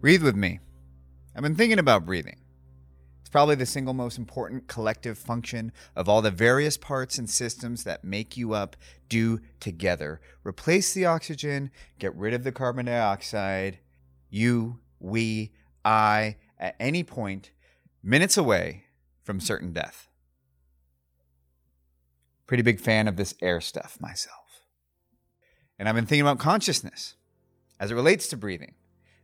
Breathe with me. I've been thinking about breathing. It's probably the single most important collective function of all the various parts and systems that make you up do together. Replace the oxygen, get rid of the carbon dioxide. You, we, I, at any point, minutes away from certain death. Pretty big fan of this air stuff myself. And I've been thinking about consciousness as it relates to breathing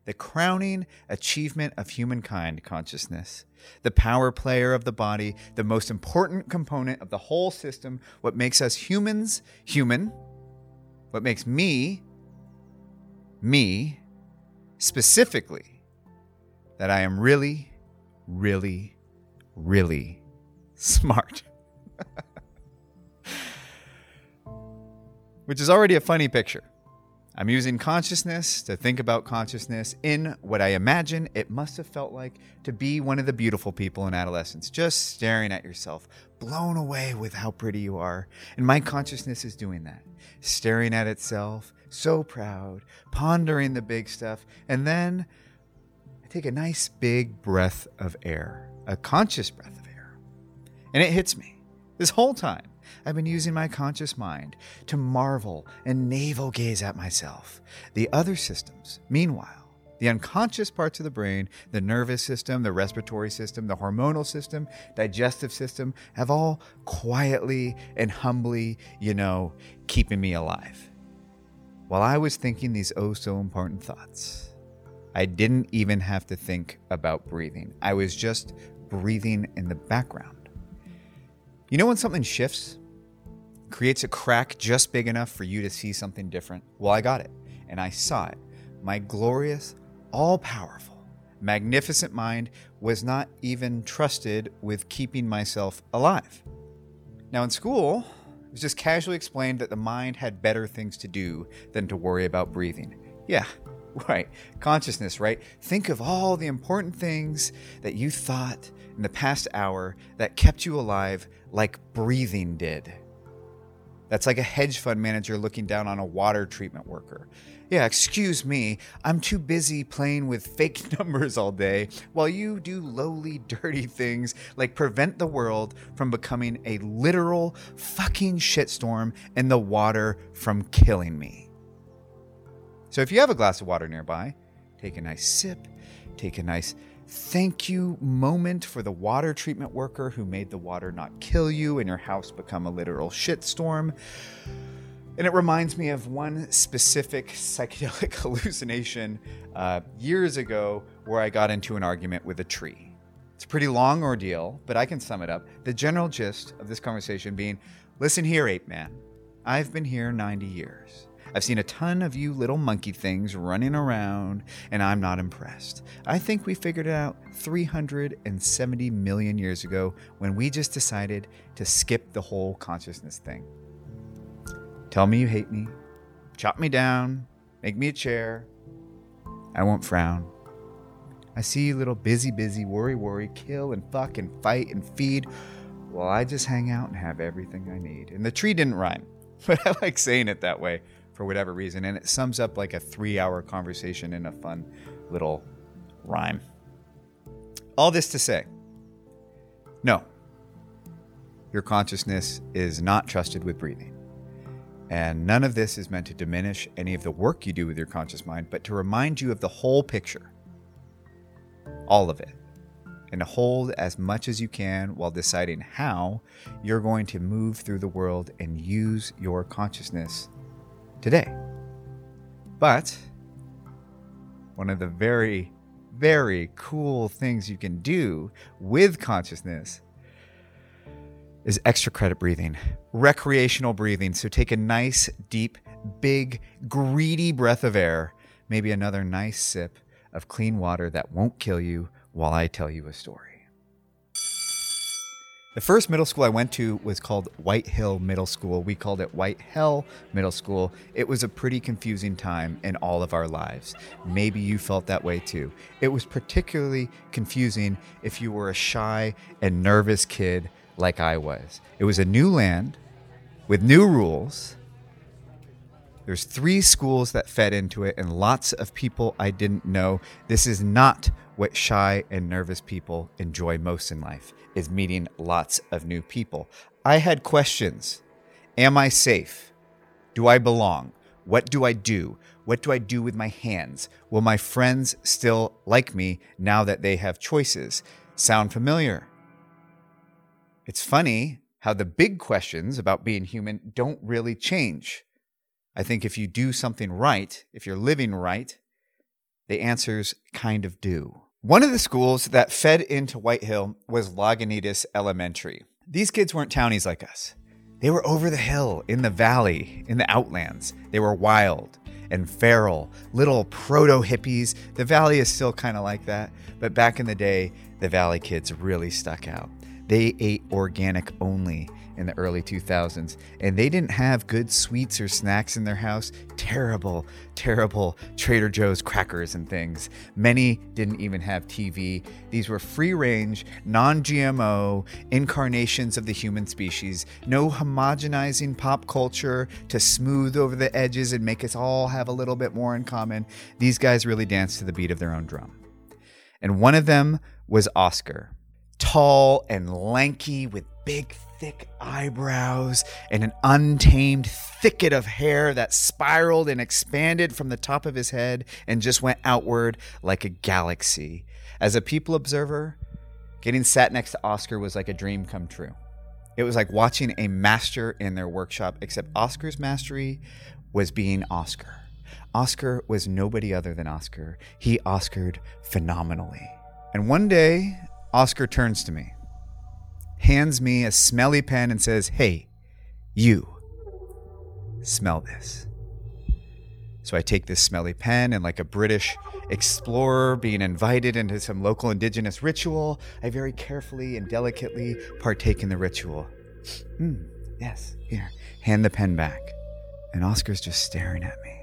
the crowning achievement of humankind consciousness, the power player of the body, the most important component of the whole system, what makes us humans human, what makes me, me, specifically, that I am really, really, really smart. Which is already a funny picture. I'm using consciousness to think about consciousness in what I imagine it must have felt like to be one of the beautiful people in adolescence, just staring at yourself, blown away with how pretty you are. And my consciousness is doing that, staring at itself, so proud, pondering the big stuff. And then I take a nice big breath of air, a conscious breath of air. And it hits me this whole time. I've been using my conscious mind to marvel and navel gaze at myself. The other systems, meanwhile, the unconscious parts of the brain, the nervous system, the respiratory system, the hormonal system, digestive system, have all quietly and humbly, you know, keeping me alive. While I was thinking these oh so important thoughts, I didn't even have to think about breathing. I was just breathing in the background. You know when something shifts? creates a crack just big enough for you to see something different. Well, I got it, and I saw it. My glorious, all powerful, magnificent mind was not even trusted with keeping myself alive. Now, in school, it was just casually explained that the mind had better things to do than to worry about breathing. Yeah, right. Consciousness, right? Think of all the important things that you thought in the past hour that kept you alive, like breathing did. That's like a hedge fund manager looking down on a water treatment worker. Yeah, excuse me, I'm too busy playing with fake numbers all day while you do lowly, dirty things like prevent the world from becoming a literal fucking shitstorm and the water from killing me. So if you have a glass of water nearby, take a nice sip, take a nice thank you moment for the water treatment worker who made the water not kill you and your house become a literal shitstorm. And it reminds me of one specific psychedelic hallucination uh, years ago where I got into an argument with a tree. It's a pretty long ordeal, but I can sum it up. The general gist of this conversation being listen here, ape man. I've been here 90 years. I've seen a ton of you little monkey things running around, and I'm not impressed. I think we figured it out 370 million years ago when we just decided to skip the whole consciousness thing. Tell me you hate me, chop me down, make me a chair. I won't frown. I see you little busy, busy, worry, worry, kill and fuck and fight and feed. Well, I just hang out and have everything I need. And the tree didn't rhyme, but I like saying it that way for whatever reason. And it sums up like a three hour conversation in a fun little rhyme. All this to say, no, your consciousness is not trusted with breathing. And none of this is meant to diminish any of the work you do with your conscious mind, but to remind you of the whole picture. All of it. And to hold as much as you can while deciding how you're going to move through the world and use your consciousness today. But one of the very, very cool things you can do with consciousness is extra credit breathing, recreational breathing. So take a nice, deep, big, greedy breath of air, maybe another nice sip of clean water that won't kill you while I tell you a story. The first middle school I went to was called White Hill Middle School. We called it White Hell Middle School. It was a pretty confusing time in all of our lives. Maybe you felt that way too. It was particularly confusing if you were a shy and nervous kid like I was. It was a new land with new rules. There's three schools that fed into it and lots of people I didn't know. This is not what shy and nervous people enjoy most in life is meeting lots of new people. I had questions. Am I safe? Do I belong? What do I do? What do I do with my hands? Will my friends still like me now that they have choices? Sound familiar? It's funny how the big questions about being human don't really change. I think if you do something right, if you're living right, the answers kind of do. One of the schools that fed into White Hill was Lagunitas Elementary. These kids weren't townies like us. They were over the hill, in the valley, in the outlands. They were wild and feral, little proto hippies. The valley is still kind of like that, but back in the day, the valley kids really stuck out. They ate organic only in the early 2000s, and they didn't have good sweets or snacks in their house. Terrible, terrible Trader Joe's crackers and things. Many didn't even have TV. These were free range, non GMO incarnations of the human species. No homogenizing pop culture to smooth over the edges and make us all have a little bit more in common. These guys really danced to the beat of their own drum. And one of them was Oscar tall and lanky with big, thick eyebrows and an untamed thicket of hair that spiraled and expanded from the top of his head and just went outward like a galaxy. As a people observer, getting sat next to Oscar was like a dream come true. It was like watching a master in their workshop, except Oscar's mastery was being Oscar. Oscar was nobody other than Oscar. He Oscared phenomenally. And one day, Oscar turns to me, hands me a smelly pen, and says, Hey, you, smell this. So I take this smelly pen, and like a British explorer being invited into some local indigenous ritual, I very carefully and delicately partake in the ritual. Hmm, yes, here, hand the pen back. And Oscar's just staring at me.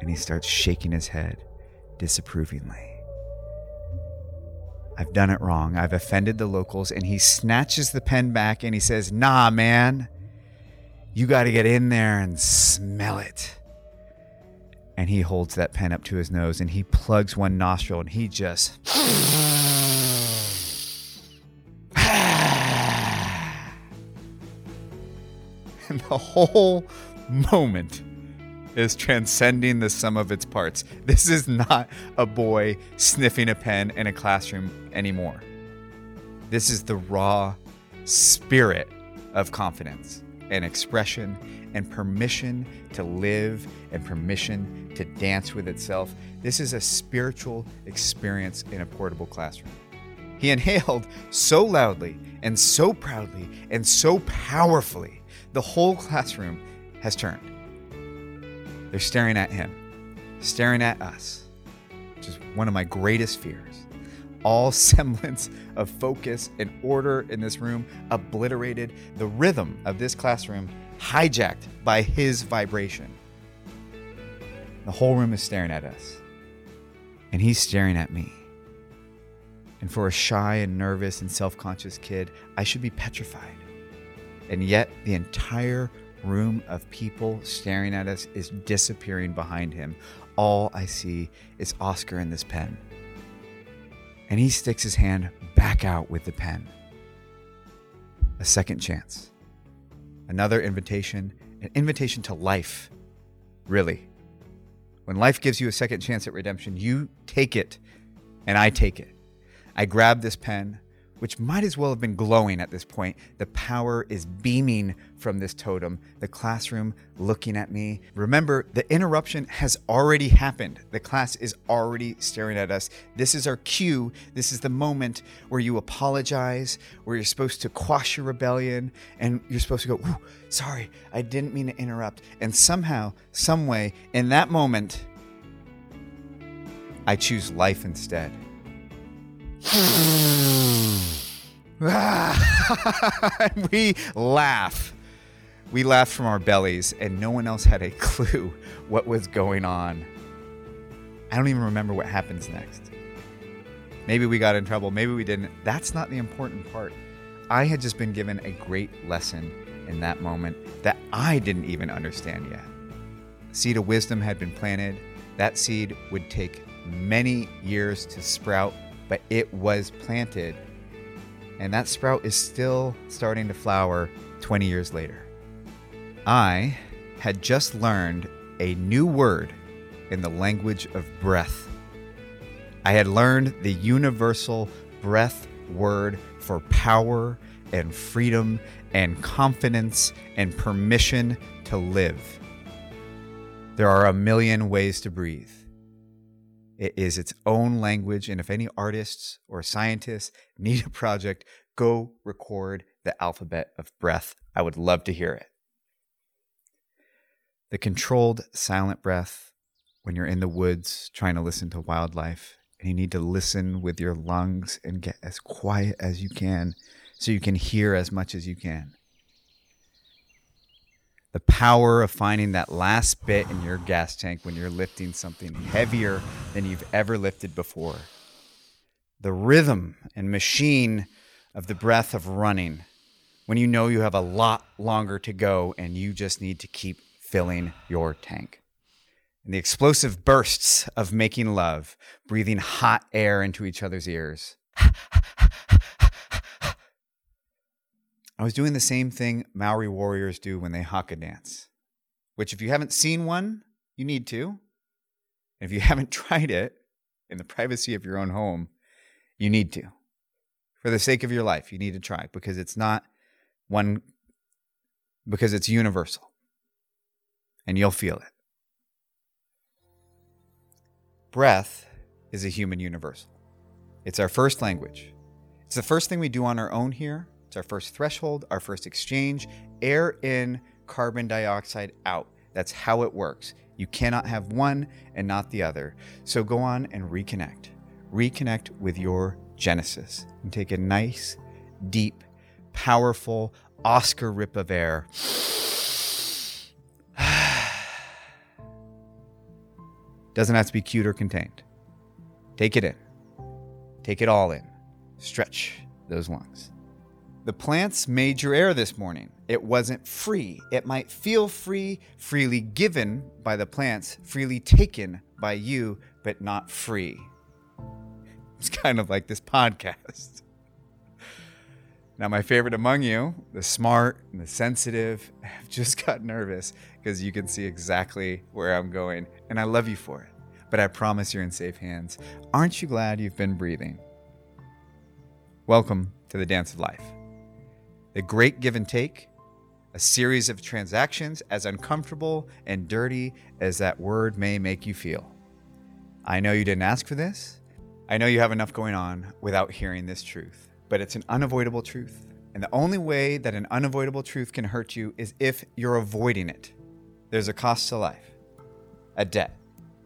And he starts shaking his head disapprovingly. I've done it wrong. I've offended the locals. And he snatches the pen back and he says, Nah, man, you got to get in there and smell it. And he holds that pen up to his nose and he plugs one nostril and he just. and the whole moment is transcending the sum of its parts. This is not a boy sniffing a pen in a classroom anymore. This is the raw spirit of confidence and expression and permission to live and permission to dance with itself. This is a spiritual experience in a portable classroom. He inhaled so loudly and so proudly and so powerfully, the whole classroom has turned. They're staring at him, staring at us, which is one of my greatest fears. All semblance of focus and order in this room obliterated, the rhythm of this classroom hijacked by his vibration. The whole room is staring at us, and he's staring at me. And for a shy and nervous and self conscious kid, I should be petrified. And yet, the entire room of people staring at us is disappearing behind him. All I see is Oscar in this pen. And he sticks his hand back out with the pen. A second chance. Another invitation, an invitation to life. Really. When life gives you a second chance at redemption, you take it, and I take it. I grab this pen which might as well have been glowing at this point. The power is beaming from this totem, the classroom looking at me. Remember, the interruption has already happened. The class is already staring at us. This is our cue. This is the moment where you apologize, where you're supposed to quash your rebellion, and you're supposed to go, sorry, I didn't mean to interrupt. And somehow, some way, in that moment, I choose life instead. we laugh. We laughed from our bellies, and no one else had a clue what was going on. I don't even remember what happens next. Maybe we got in trouble, maybe we didn't. That's not the important part. I had just been given a great lesson in that moment that I didn't even understand yet. seed of wisdom had been planted. That seed would take many years to sprout, but it was planted. And that sprout is still starting to flower 20 years later. I had just learned a new word in the language of breath. I had learned the universal breath word for power and freedom and confidence and permission to live. There are a million ways to breathe. It is its own language, and if any artists or scientists need a project, go record the alphabet of breath. I would love to hear it. The controlled silent breath when you're in the woods trying to listen to wildlife, and you need to listen with your lungs and get as quiet as you can so you can hear as much as you can. The power of finding that last bit in your gas tank when you're lifting something heavier than you've ever lifted before. The rhythm and machine of the breath of running when you know you have a lot longer to go and you just need to keep filling your tank. And the explosive bursts of making love, breathing hot air into each other's ears. I was doing the same thing Maori warriors do when they haka dance, which, if you haven't seen one, you need to. And if you haven't tried it in the privacy of your own home, you need to. For the sake of your life, you need to try because it's not one, because it's universal and you'll feel it. Breath is a human universal. It's our first language. It's the first thing we do on our own here it's our first threshold, our first exchange. Air in, carbon dioxide out. That's how it works. You cannot have one and not the other. So go on and reconnect. Reconnect with your Genesis and take a nice, deep, powerful Oscar rip of air. Doesn't have to be cute or contained. Take it in. Take it all in. Stretch those lungs. The plants made your air this morning. It wasn't free. It might feel free, freely given by the plants, freely taken by you, but not free. It's kind of like this podcast. Now, my favorite among you, the smart and the sensitive, have just got nervous because you can see exactly where I'm going, and I love you for it. But I promise you're in safe hands. Aren't you glad you've been breathing? Welcome to the Dance of Life. The great give and take, a series of transactions as uncomfortable and dirty as that word may make you feel. I know you didn't ask for this. I know you have enough going on without hearing this truth, but it's an unavoidable truth. And the only way that an unavoidable truth can hurt you is if you're avoiding it. There's a cost to life, a debt.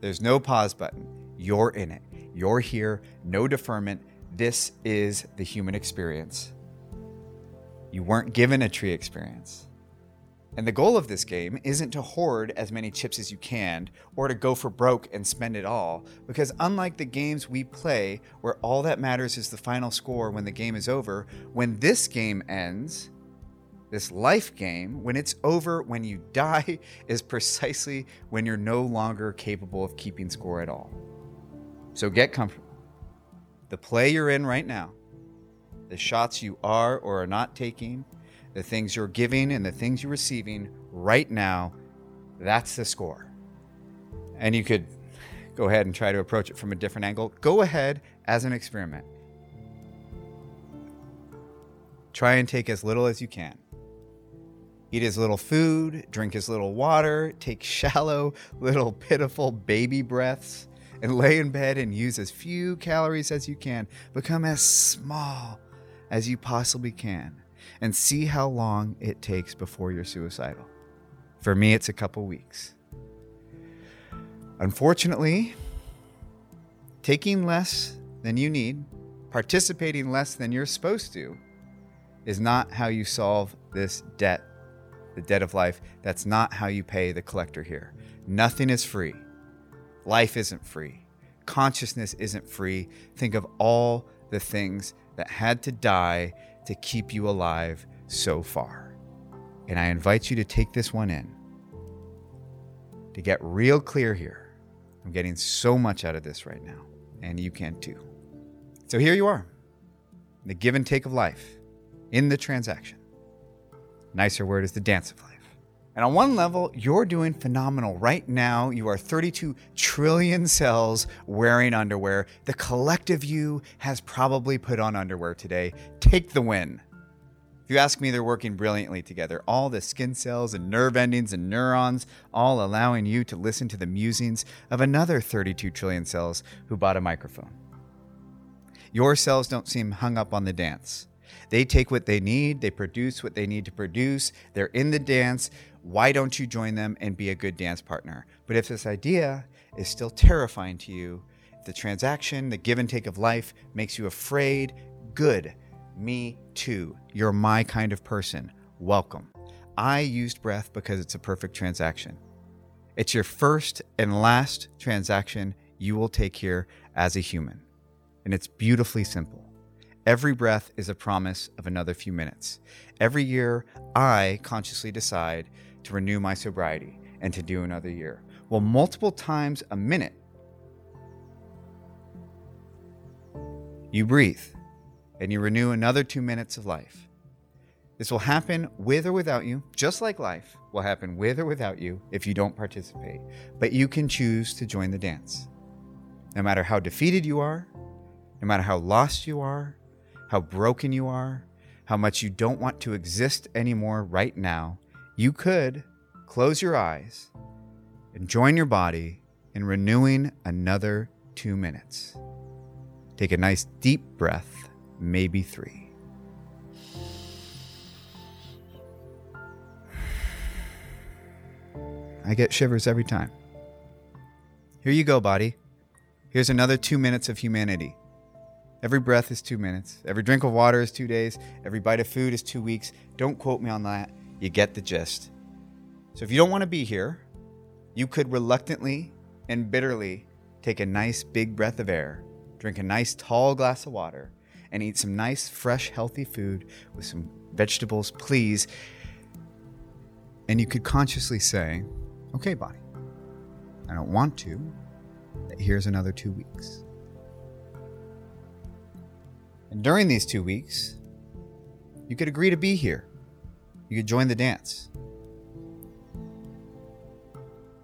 There's no pause button. You're in it. You're here. No deferment. This is the human experience. You weren't given a tree experience. And the goal of this game isn't to hoard as many chips as you can or to go for broke and spend it all, because unlike the games we play where all that matters is the final score when the game is over, when this game ends, this life game, when it's over, when you die, is precisely when you're no longer capable of keeping score at all. So get comfortable. The play you're in right now the shots you are or are not taking, the things you're giving and the things you're receiving right now, that's the score. And you could go ahead and try to approach it from a different angle. Go ahead as an experiment. Try and take as little as you can. Eat as little food, drink as little water, take shallow, little pitiful baby breaths, and lay in bed and use as few calories as you can. Become as small as you possibly can and see how long it takes before you're suicidal. For me, it's a couple weeks. Unfortunately, taking less than you need, participating less than you're supposed to, is not how you solve this debt, the debt of life. That's not how you pay the collector here. Nothing is free. Life isn't free. Consciousness isn't free. Think of all the things that had to die to keep you alive so far. And I invite you to take this one in. to get real clear here. I'm getting so much out of this right now, and you can too. So here you are, the give and take of life in the transaction. Nicer word is the dance of life. And on one level, you're doing phenomenal. Right now, you are 32 trillion cells wearing underwear. The collective you has probably put on underwear today. Take the win. If you ask me, they're working brilliantly together. All the skin cells and nerve endings and neurons, all allowing you to listen to the musings of another 32 trillion cells who bought a microphone. Your cells don't seem hung up on the dance. They take what they need, they produce what they need to produce, they're in the dance. Why don't you join them and be a good dance partner? But if this idea is still terrifying to you, the transaction, the give and take of life makes you afraid, good. Me too. You're my kind of person. Welcome. I used breath because it's a perfect transaction. It's your first and last transaction you will take here as a human. And it's beautifully simple. Every breath is a promise of another few minutes. Every year, I consciously decide to renew my sobriety and to do another year. Well, multiple times a minute, you breathe and you renew another two minutes of life. This will happen with or without you, just like life will happen with or without you if you don't participate. But you can choose to join the dance. No matter how defeated you are, no matter how lost you are, how broken you are, how much you don't want to exist anymore right now, you could close your eyes and join your body in renewing another two minutes. Take a nice deep breath, maybe three. I get shivers every time. Here you go, body. Here's another two minutes of humanity. Every breath is two minutes. Every drink of water is two days. Every bite of food is two weeks. Don't quote me on that. You get the gist. So if you don't want to be here, you could reluctantly and bitterly take a nice big breath of air, drink a nice tall glass of water, and eat some nice, fresh, healthy food with some vegetables, please. And you could consciously say, okay, body, I don't want to. Here's another two weeks. And during these two weeks, you could agree to be here. You could join the dance.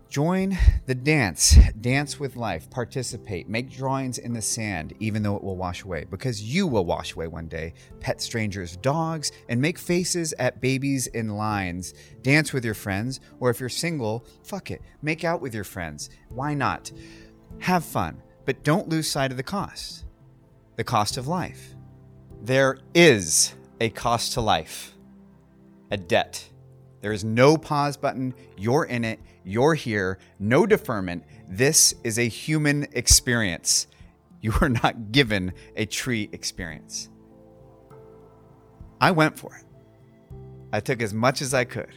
Join the dance. Dance with life. Participate. Make drawings in the sand, even though it will wash away, because you will wash away one day. Pet strangers' dogs and make faces at babies in lines. Dance with your friends, or if you're single, fuck it. Make out with your friends. Why not? Have fun, but don't lose sight of the cost the cost of life. There is a cost to life, a debt. There is no pause button. You're in it. You're here. No deferment. This is a human experience. You are not given a tree experience. I went for it. I took as much as I could.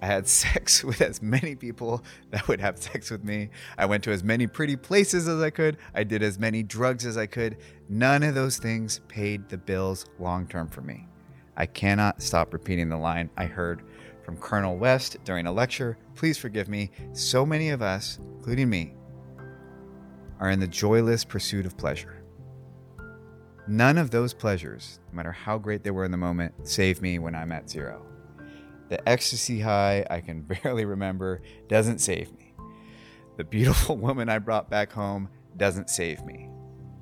I had sex with as many people that would have sex with me. I went to as many pretty places as I could. I did as many drugs as I could. None of those things paid the bills long term for me. I cannot stop repeating the line I heard from Cornel West during a lecture. Please forgive me. So many of us, including me, are in the joyless pursuit of pleasure. None of those pleasures, no matter how great they were in the moment, save me when I'm at zero. The ecstasy high I can barely remember doesn't save me. The beautiful woman I brought back home doesn't save me.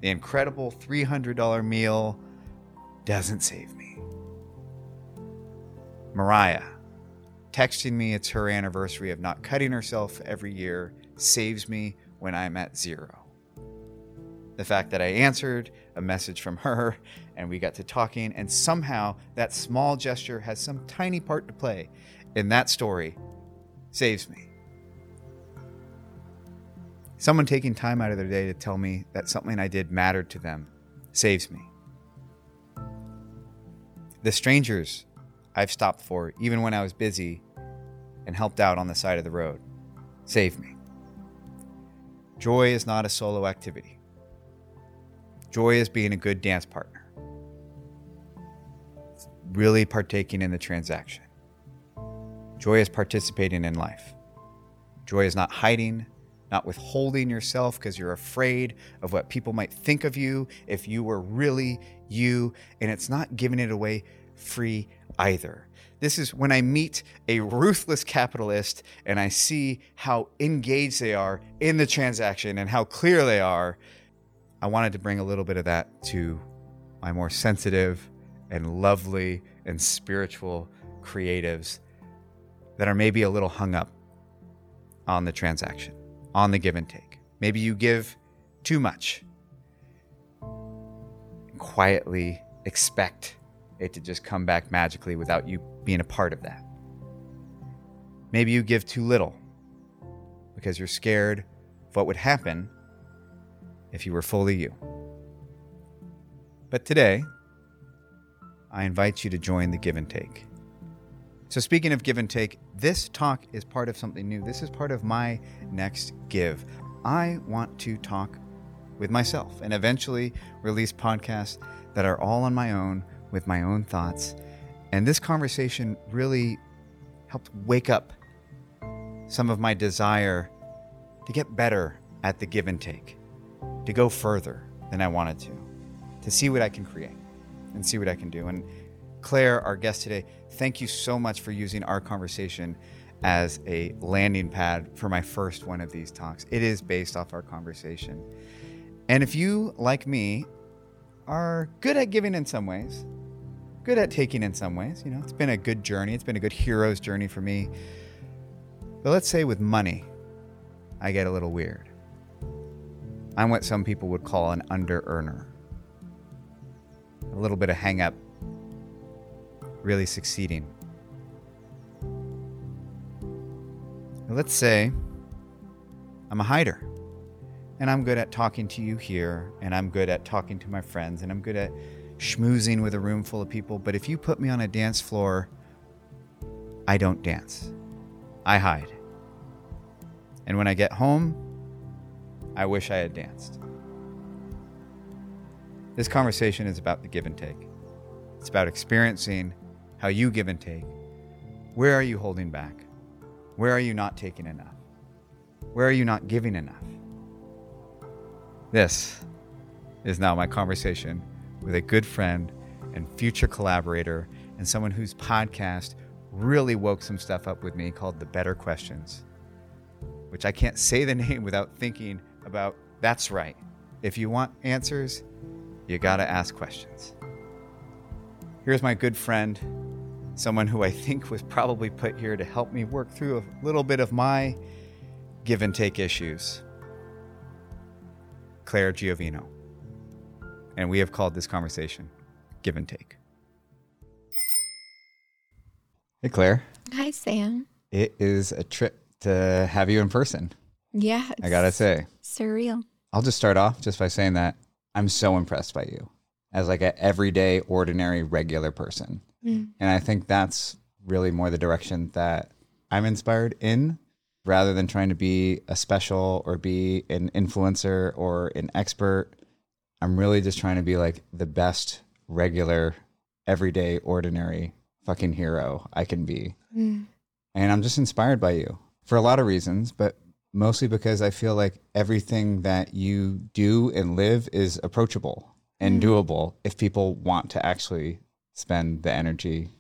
The incredible $300 meal doesn't save me. Mariah, texting me it's her anniversary of not cutting herself every year saves me when I'm at zero. The fact that I answered a message from her and we got to talking, and somehow that small gesture has some tiny part to play in that story saves me. Someone taking time out of their day to tell me that something I did mattered to them saves me. The strangers I've stopped for, even when I was busy and helped out on the side of the road, save me. Joy is not a solo activity. Joy is being a good dance partner, it's really partaking in the transaction. Joy is participating in life. Joy is not hiding, not withholding yourself because you're afraid of what people might think of you if you were really you. And it's not giving it away free either. This is when I meet a ruthless capitalist and I see how engaged they are in the transaction and how clear they are. I wanted to bring a little bit of that to my more sensitive and lovely and spiritual creatives that are maybe a little hung up on the transaction, on the give and take. Maybe you give too much. Quietly expect it to just come back magically without you being a part of that. Maybe you give too little because you're scared of what would happen if you were fully you. But today, I invite you to join the give and take. So, speaking of give and take, this talk is part of something new. This is part of my next give. I want to talk with myself and eventually release podcasts that are all on my own with my own thoughts. And this conversation really helped wake up some of my desire to get better at the give and take, to go further than I wanted to, to see what I can create and see what I can do. And Claire, our guest today, thank you so much for using our conversation as a landing pad for my first one of these talks. It is based off our conversation. And if you, like me, are good at giving in some ways, good at taking in some ways, you know, it's been a good journey. It's been a good hero's journey for me. But let's say with money, I get a little weird. I'm what some people would call an under earner. A little bit of hang up, really succeeding. Let's say I'm a hider and I'm good at talking to you here, and I'm good at talking to my friends, and I'm good at schmoozing with a room full of people. But if you put me on a dance floor, I don't dance. I hide. And when I get home, I wish I had danced. This conversation is about the give and take. It's about experiencing how you give and take. Where are you holding back? Where are you not taking enough? Where are you not giving enough? This is now my conversation with a good friend and future collaborator and someone whose podcast really woke some stuff up with me called The Better Questions, which I can't say the name without thinking about that's right. If you want answers, you got to ask questions. Here's my good friend, someone who I think was probably put here to help me work through a little bit of my give and take issues. Claire Giovino. And we have called this conversation Give and Take. Hey, Claire. Hi, Sam. It is a trip to have you in person. Yeah. I got to say, surreal. I'll just start off just by saying that I'm so impressed by you as like an everyday, ordinary, regular person. Mm. And I think that's really more the direction that I'm inspired in rather than trying to be a special or be an influencer or an expert. I'm really just trying to be like the best, regular, everyday, ordinary fucking hero I can be. Mm. And I'm just inspired by you for a lot of reasons, but mostly because I feel like everything that you do and live is approachable and Mm. doable if people want to actually spend the energy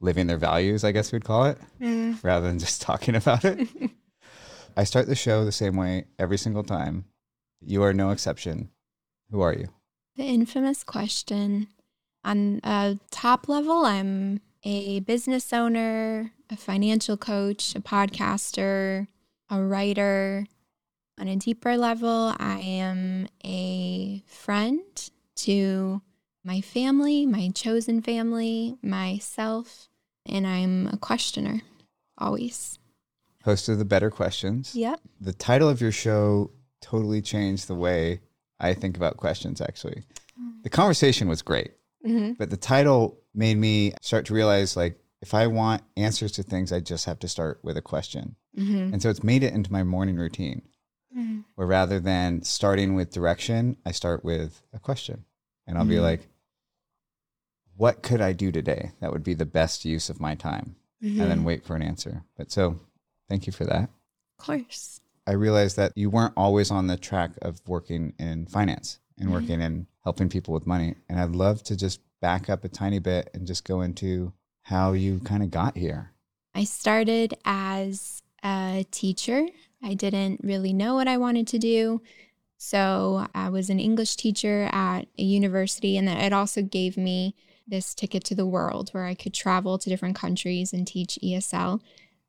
living their values, I guess we'd call it, Mm. rather than just talking about it. I start the show the same way every single time. You are no exception. Who are you? The infamous question. On a top level, I'm a business owner, a financial coach, a podcaster, a writer. On a deeper level, I am a friend to my family, my chosen family, myself, and I'm a questioner always. Host of the Better Questions. Yep. The title of your show totally changed the way I think about questions, actually. The conversation was great, Mm-hmm. but the title made me start to realize like, if I want answers to things, I just have to start with a question. Mm-hmm. And so it's made it into my morning routine Mm. where rather than starting with direction, I start with a question. And I'll be Mhm. like, what could I do today that would be the best use of my time? And then wait for an answer. But so thank you for that. Of course. I realized that you weren't always on the track of working in finance and mm-hmm. working in helping people with money. And I'd love to just back up a tiny bit and just go into how you kind of got here. I started as a teacher. I didn't really know what I wanted to do. So I was an English teacher at a university, and then it also gave me this ticket to the world where I could travel to different countries and teach ESL.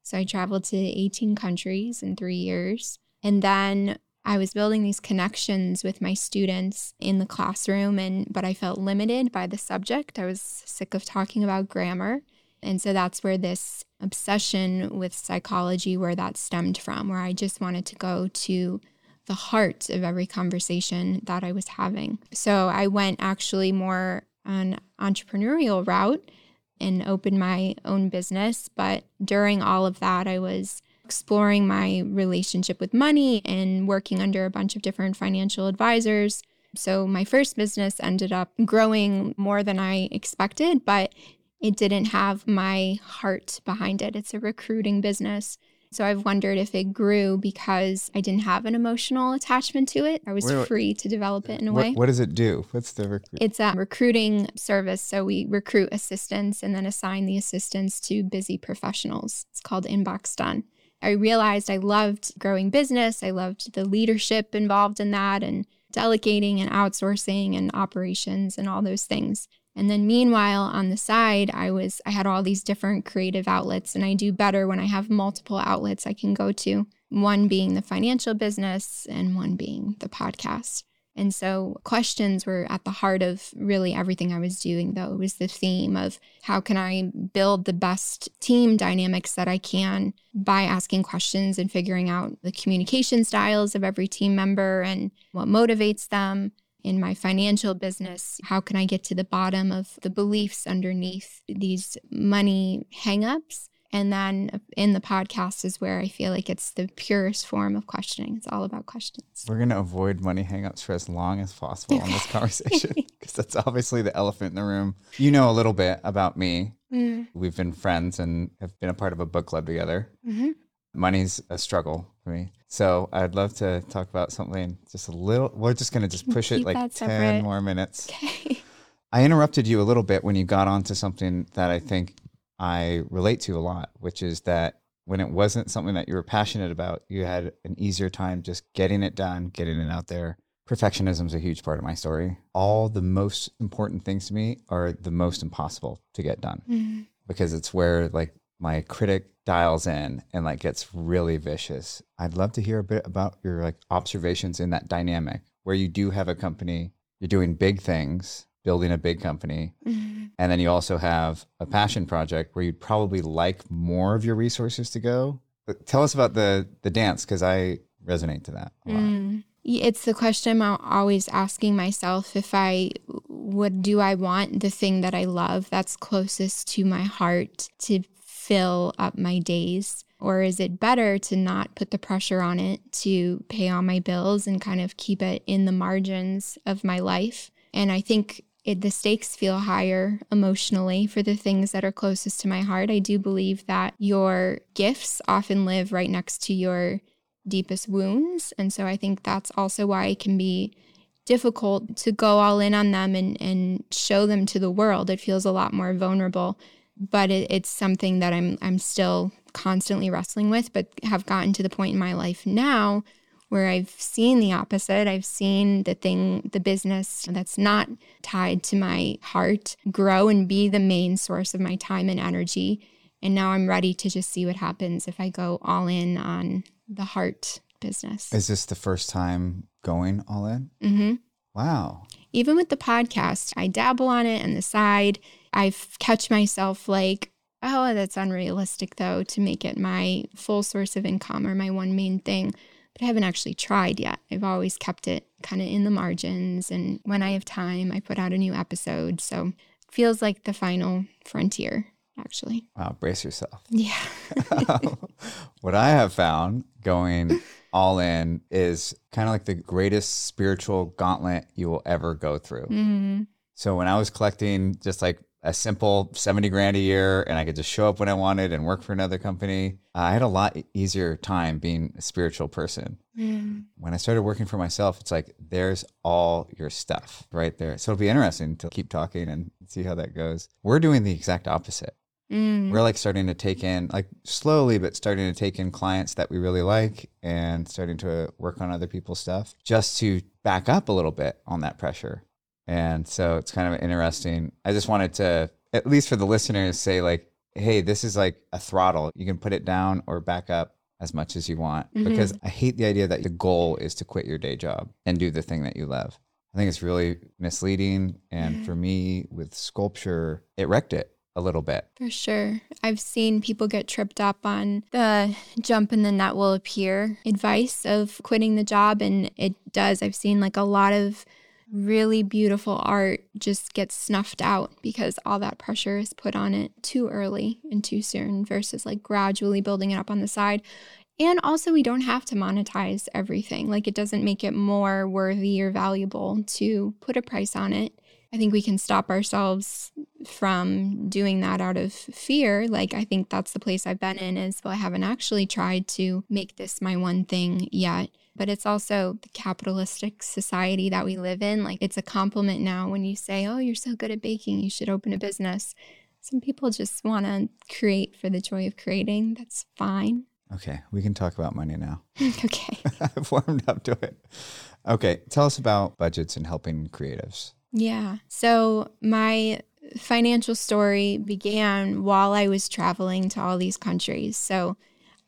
So I traveled to 18 countries in three years. And then I was building these connections with my students in the classroom and but I felt limited by the subject. I was sick of talking about grammar. And so that's where this obsession with psychology where that stemmed from where I just wanted to go to the heart of every conversation that I was having. So I went actually more an entrepreneurial route and opened my own business, but during all of that I was exploring my relationship with money and working under a bunch of different financial advisors. So my first business ended up growing more than I expected, but it didn't have my heart behind it. It's a recruiting business. So I've wondered if it grew because I didn't have an emotional attachment to it. I was Wait, free to develop it in a What, way. what does it do? What's the recruit? It's a recruiting service. So we recruit assistants and then assign the assistants to busy professionals. It's called Inbox Done. I realized I loved growing business. I loved the leadership involved in that and delegating and outsourcing and operations and all those things. And then meanwhile on the side, I was I had all these different creative outlets and I do better when I have multiple outlets I can go to. One being the financial business and one being the podcast. And so questions were at the heart of really everything I was doing, though. It was the theme of how can I build the best team dynamics that I can by asking questions and figuring out the communication styles of every team member and what motivates them. In my financial business, how can I get to the bottom of the beliefs underneath these money hangups? And then in the podcast is where I feel like it's the purest form of questioning. It's all about questions. We're going to avoid money hangups for as long as possible on this conversation because that's obviously the elephant in the room. You know a little bit about me. Mm, We've been friends and have been a part of a book club together. mhm. Money's a struggle for me. So I'd love to talk about something just a little. We're just going to just push it like 10 separate. more minutes. Okay. I interrupted you a little bit when you got onto something that I think I relate to a lot, which is that when it wasn't something that you were passionate about, you had an easier time just getting it done, getting it out there. Perfectionism is a huge part of my story. All the most important things to me are the most impossible to get done Mm, because it's where like my critic dials in and like gets really vicious. I'd love to hear a bit about your like observations in that dynamic where you do have a company, you're doing big things, building a big company, mm. and then you also have a passion project where you'd probably like more of your resources to go. But tell us about the the dance because I resonate to that. Mm. It's the question I'm always asking myself if I what do I want the thing that I love that's closest to my heart to fill up my days or is it better to not put the pressure on it to pay all my bills and kind of keep it in the margins of my life and I think it, the stakes feel higher emotionally for the things that are closest to my heart. I do believe that your gifts often live right next to your deepest wounds. And so I think that's also why it can be difficult to go all in on them and, and show them to the world. It feels a lot more vulnerable. But it, it's something that I'm I'm still constantly wrestling with, but have gotten to the point in my life now where I've seen the opposite. I've seen the thing, the business that's not tied to my heart grow and be the main source of my time and energy. And now I'm ready to just see what happens if I go all in on the heart business. Is this the first time going all in? hmm Wow. Even with the podcast, I dabble on it on the side. I catch myself like, oh, that's unrealistic though to make it my full source of income or my one main thing. But I haven't actually tried yet. I've always kept it kind of in the margins. And when I have time, I put out a new episode. So it feels like the final frontier, actually. Wow. Brace yourself. Yeah. what I have found going all in is kind of like the greatest spiritual gauntlet you will ever go through. Mhm. So when I was collecting just like a simple 70 grand a year and I could just show up when I wanted and work for another company. Uh, I had a lot easier time being a spiritual person. Mm. When I started working for myself, it's like there's all your stuff right there. So it'll be interesting to keep talking and see how that goes. We're doing the exact opposite. Mm. We're like starting to take in, like slowly, but starting to take in clients that we really like and starting to work on other people's stuff just to back up a little bit on that pressure. And so it's kind of interesting. I just wanted to, at least for the listeners, say, like, hey, this is like a throttle. You can put it down or back up as much as you want Mhm. because I hate the idea that the goal is to quit your day job and do the thing that you love. I think it's really misleading. And for me, with sculpture, it wrecked it a little bit. For sure. I've seen people get tripped up on the jump and the net will appear advice of quitting the job. And it does. I've seen like a lot of really beautiful art just gets snuffed out because all that pressure is put on it too early and too soon versus like gradually building it up on the side. And also, we don't have to monetize everything. Like, it doesn't make it more worthy or valuable to put a price on it. I think we can stop ourselves from doing that out of fear. Like, I think that's the place I've been in is, well, I haven't actually tried to make this my one thing yet. But it's also the capitalistic society that we live in. Like, it's a compliment now when you say, oh, you're so good at baking, you should open a business. Some people just want to create for the joy of creating. That's fine. Okay, we can talk about money now. okay. I've warmed up to it. Okay, tell us about budgets and helping creatives. Yeah. So my financial story began while I was traveling to all these countries. So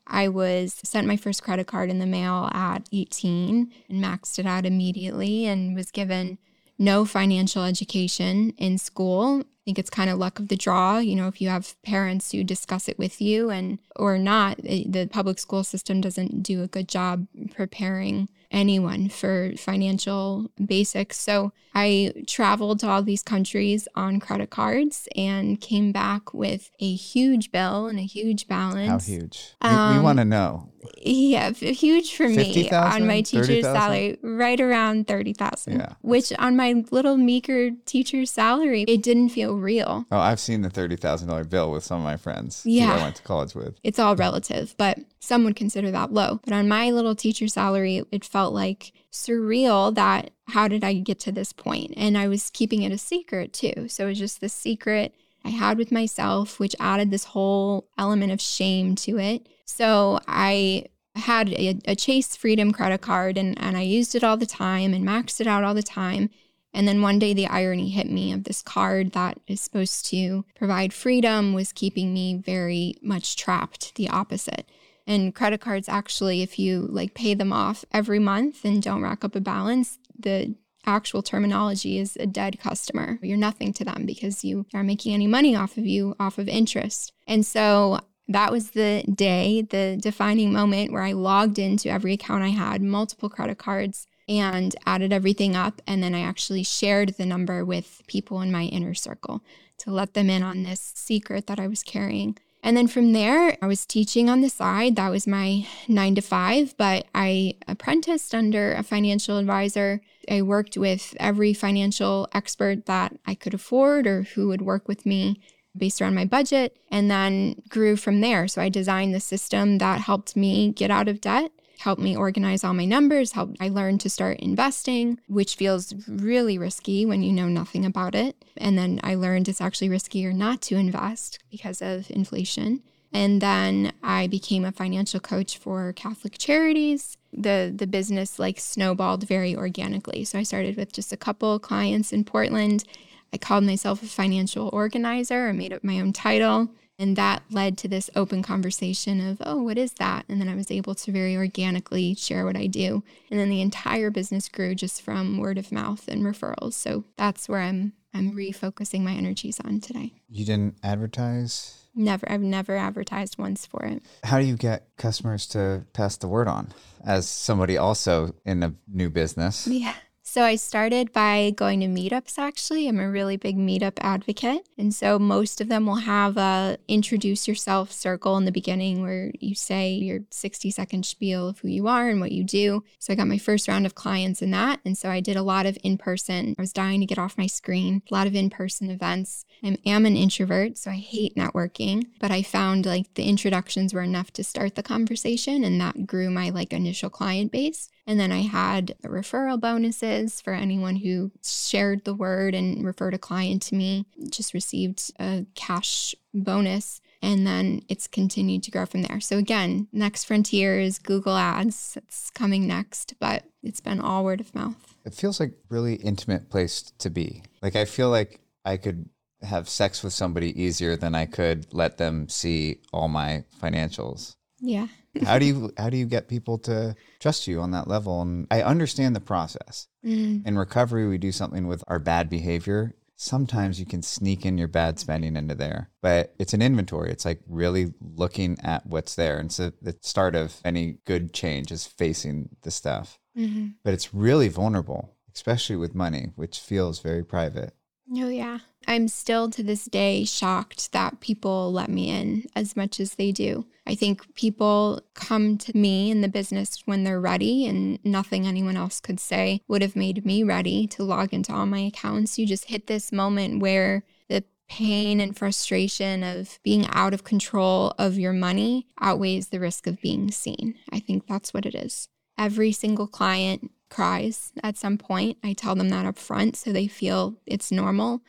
I was sent my first credit card in the mail at 18 and maxed it out immediately and was given no financial education in school. I think it's kind of luck of the draw, you know, if you have parents who discuss it with you and or not, the public school system doesn't do a good job preparing anyone for financial basics. So I traveled to all these countries on credit cards and came back with a huge bill and a huge balance. How huge? we we Um, want to know. Yeah, huge for me 50,000? on my teacher's 30,000? salary, right around 30,000. Yeah. Which on my little meager teacher's salary, it didn't feel real. Oh, I've seen the thirty thousand dollar bill with some of my friends. who I went to college with. It's all relative, but some would consider that low. But on my little teacher salary, it felt like surreal that how did I get to this point? And I was keeping it a secret too. So it was just this secret I had with myself, which added this whole element of shame to it. So I had a, a Chase Freedom credit card and, and I used it all the time and maxed it out all the time. And then one day the irony hit me of this card that is supposed to provide freedom was keeping me very much trapped, the opposite. And credit cards actually, if you like pay them off every month and don't rack up a balance, the actual terminology is a dead customer. You're nothing to them because you aren't making any money off of you, off of interest. And so that was the day, the defining moment where I logged into every account I had, multiple credit cards, and added everything up. And then I actually shared the number with people in my inner circle to let them in on this secret that I was carrying. And then from there, I was teaching on the side. That was my nine to five, but I apprenticed under a financial advisor. I worked with every financial expert that I could afford or who would work with me based around my budget, and then grew from there. So I designed the system that helped me get out of debt helped me organize all my numbers helped i learned to start investing which feels really risky when you know nothing about it. And then i learned it's actually riskier not to invest because of inflation. And then i became a financial coach for catholic charities. The the business like snowballed very organically. So i started with just a couple clients in portland. I called myself a financial organizer. I made up my own title and that led to this open conversation of, oh, what is that? And then I was able to very organically share what I do. And then the entire business grew just from word of mouth and referrals. So that's where I'm I'm refocusing my energies on today. You didn't advertise. Never I've never advertised once for it. How do you get customers to pass the word on as somebody also in a new business? Yeah. So I started by going to meetups actually. I'm a really big meetup advocate. And so most of them will have a introduce yourself circle in the beginning where you say your 60 second spiel of who you are and what you do. So I got my first round of clients in that. And so I did a lot of in person. I was dying to get off my screen, a lot of in person events. I am an introvert, so I hate networking, but I found like the introductions were enough to start the conversation and that grew my like initial client base. And then I had referral bonuses for anyone who shared the word and referred a client to me, just received a cash bonus. And then it's continued to grow from there. So, again, next frontier is Google Ads. It's coming next, but it's been all word of mouth. It feels like really intimate place to be. Like I feel like I could have sex with somebody easier than I could let them see all my financials. Yeah. how do you how do you get people to trust you on that level? And I understand the process. Mm. In recovery, we do something with our bad behavior. Sometimes you can sneak in your bad spending into there, but it's an inventory. It's like really looking at what's there. And so the start of any good change is facing the stuff. hmm But it's really vulnerable, especially with money, which feels very private. Oh, yeah. I'm still to this day shocked that people let me in as much as they do. I think people come to me in the business when they're ready, and nothing anyone else could say would have made me ready to log into all my accounts. You just hit this moment where the pain and frustration of being out of control of your money outweighs the risk of being seen. I think that's what it is. Every single client cries at some point. I tell them that up front so they feel it's normal.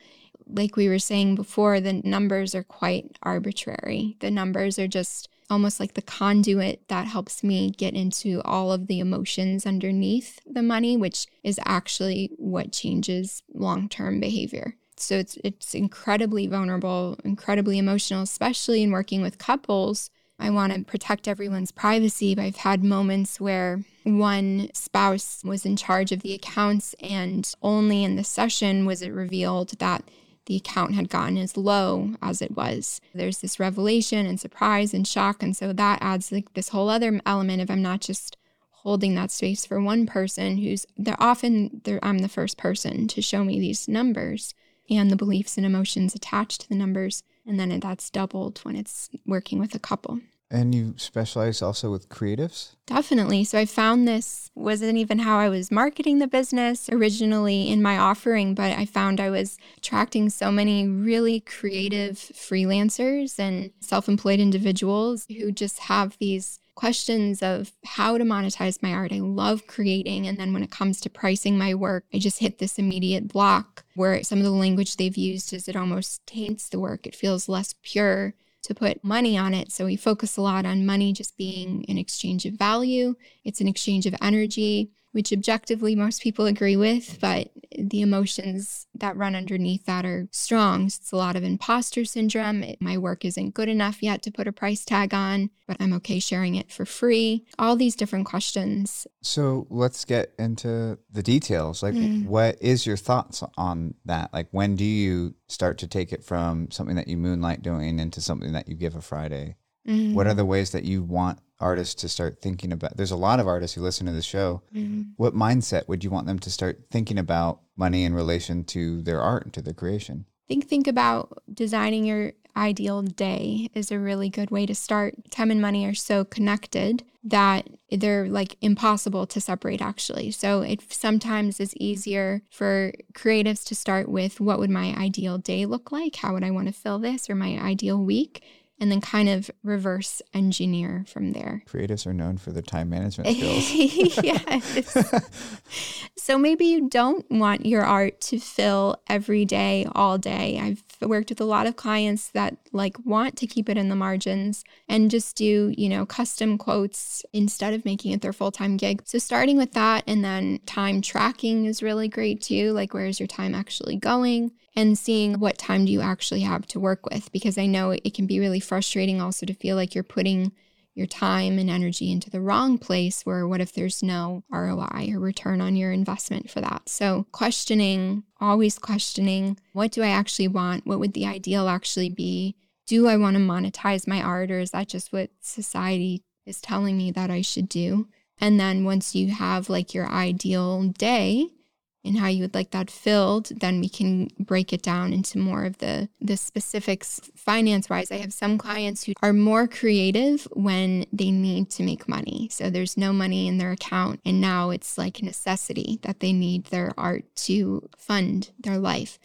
Like we were saying before, the numbers are quite arbitrary. The numbers are just almost like the conduit that helps me get into all of the emotions underneath the money, which is actually what changes long term behavior. So it's it's incredibly vulnerable, incredibly emotional, especially in working with couples. I want to protect everyone's privacy, I've had moments where one spouse was in charge of the accounts, and only in the session was it revealed that the account had gotten as low as it was. There's this revelation and surprise and shock. And so that adds like this whole other element of I'm not just holding that space for one person who's they're often they're, I'm the first person to show me these numbers and the beliefs and emotions attached to the numbers. And then that's doubled when it's working with a couple. And you specialize also with creatives? Definitely. So I found this wasn't even how I was marketing the business originally in my offering, but I found I was attracting so many really creative freelancers and self employed individuals who just have these questions of how to monetize my art. I love creating. And then when it comes to pricing my work, I just hit this immediate block where some of the language they've used is it almost taints the work. It feels less pure to put money on it. So we focus a lot on money just being an exchange of value, it's an exchange of energy, which objectively most people agree with, but the emotions that run underneath that are strong. It's a lot of imposter syndrome. It, my work isn't good enough yet to put a price tag on, but I'm okay sharing it for free. All these different questions. So let's get into the details. Like, Mm. what is your thoughts on that? Like, when do you start to take it from something that you moonlight doing into something that you give a Friday? Mm. What are the ways that you want artists to start thinking about? There's a lot of artists who listen to the show. Mm. What mindset would you want them to start thinking about money in relation to their art and to their creation? think think about designing your ideal day is a really good way to start. Time and money are so connected that they're like impossible to separate actually. So it sometimes is easier for creatives to start with what would my ideal day look like? How would I want to fill this or my ideal week? And then kind of reverse engineer from there. Creatives are known for their time management skills. yes. So maybe you don't want your art to fill every day, all day. I've worked with a lot of clients that like want to keep it in the margins and just do, you know, custom quotes instead of making it their full-time gig. So starting with that and then time tracking is really great too. Like where's your time actually going? And seeing what time do you actually have to work with because I know it can be really frustrating also to feel like you're putting your time and energy into the wrong place where what if there's no ROI or return on your investment for that? So, questioning, always questioning, what do I actually want? What would the ideal actually be? Do I want to monetize my art or is that just what society is telling me that I should do? And then once you have like your ideal day, and how you would like that filled, then we can break it down into more of the the specifics finance wise. I have some clients who are more creative when they need to make money. So there's no money in their account and now it's like a necessity that they need their art to fund their life.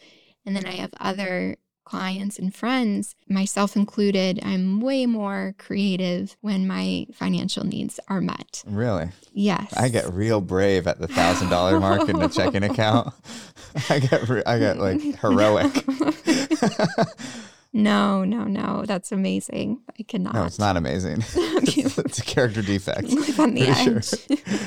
And then I have other clients and friends, myself included, I'm way more creative when my financial needs are met. Really? Yes. I get real brave at the thousand dollar mark in the checking account. I get re- I get like heroic. no, no, no. That's amazing. I cannot. No, it's not amazing. it's, it's a character defect. Live on the edge. Sure.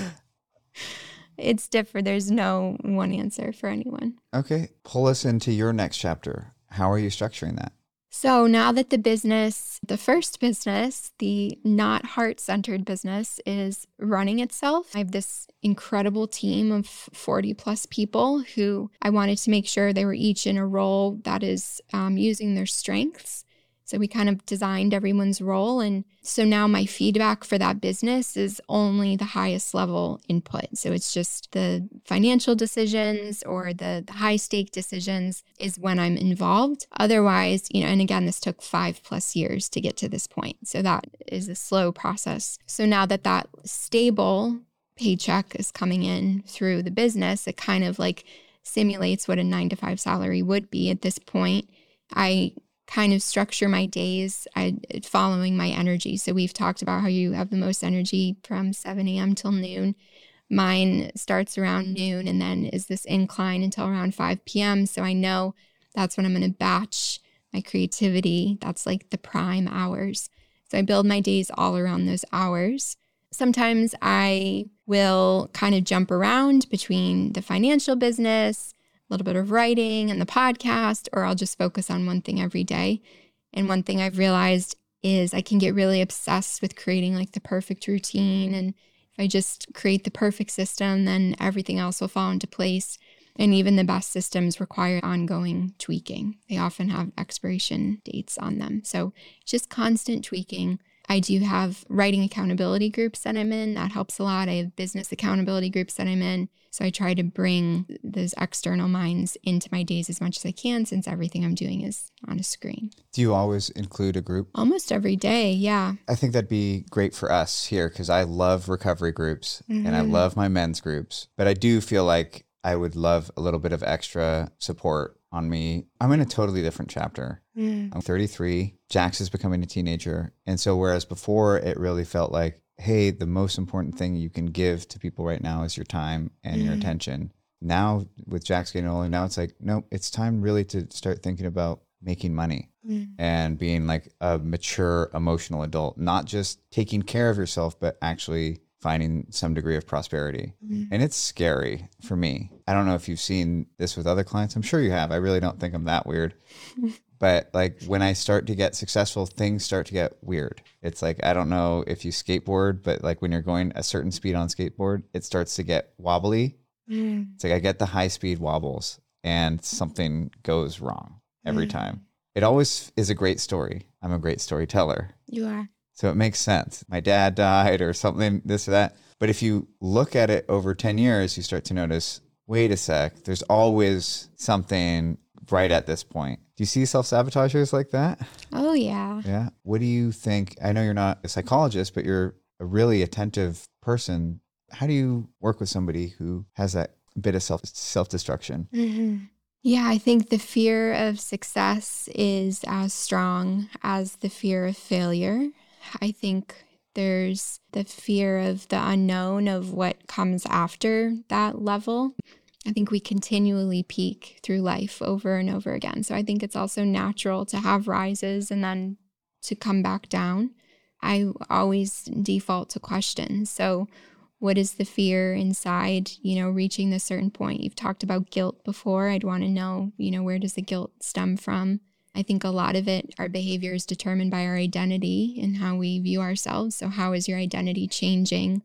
it's different. There's no one answer for anyone. Okay. Pull us into your next chapter. How are you structuring that? So now that the business, the first business, the not heart centered business, is running itself, I have this incredible team of 40 plus people who I wanted to make sure they were each in a role that is um, using their strengths so we kind of designed everyone's role. And so now my feedback for that business is only the highest level input. So it's just the financial decisions or the, the high stake decisions is when I'm involved. Otherwise, you know, and again, this took five plus years to get to this point. So that is a slow process. So now that that stable paycheck is coming in through the business, it kind of like simulates what a nine to five salary would be at this point. I kind of structure my days I, following my energy. So we've talked about how you have the most energy from 7 a.m. till noon. Mine starts around noon and then is this incline until around 5 p.m. So I know that's when I'm going to batch my creativity. That's like the prime hours. So I build my days all around those hours. Sometimes I will kind of jump around between the financial business, little bit of writing and the podcast, or I'll just focus on one thing every day. And one thing I've realized is I can get really obsessed with creating like the perfect routine. And if I just create the perfect system, then everything else will fall into place. And even the best systems require ongoing tweaking. They often have expiration dates on them. So just constant tweaking I do have writing accountability groups that I'm in. That helps a lot. I have business accountability groups that I'm in. So I try to bring those external minds into my days as much as I can since everything I'm doing is on a screen. Do you always include a group? Almost every day, yeah. I think that'd be great for us here because I love recovery groups mm-hmm. and I mm-hmm. love my men's groups. But I do feel like I would love a little bit of extra support on me. I'm in a totally different chapter. Mm. I'm 33. Jax is becoming a teenager. And so, whereas before it really felt like, hey, the most important thing you can give to people right now is your time and mm. your attention. Now, with Jax getting older, now it's like, nope, it's time really to start thinking about making money mm. and being like a mature emotional adult, not just taking care of yourself, but actually finding some degree of prosperity. Mm-hmm. And it's scary for me. I don't know if you've seen this with other clients. I'm sure you have. I really don't think I'm that weird. but like when I start to get successful, things start to get weird. It's like I don't know if you skateboard, but like when you're going a certain speed on skateboard, it starts to get wobbly. Mm. It's like I get the high speed wobbles and something goes wrong every mm. time. It always is a great story. I'm a great storyteller. You are. So it makes sense. My dad died or something, this or that. But if you look at it over 10 years, you start to notice wait a sec, there's always something right at this point. Do you see self sabotagers like that? Oh, yeah. Yeah. What do you think? I know you're not a psychologist, but you're a really attentive person. How do you work with somebody who has that bit of self self destruction? Mm-hmm. Yeah, I think the fear of success is as strong as the fear of failure. I think there's the fear of the unknown of what comes after that level. I think we continually peak through life over and over again. So I think it's also natural to have rises and then to come back down. I always default to questions. So, what is the fear inside, you know, reaching this certain point? You've talked about guilt before. I'd want to know, you know, where does the guilt stem from? I think a lot of it, our behavior is determined by our identity and how we view ourselves. So, how is your identity changing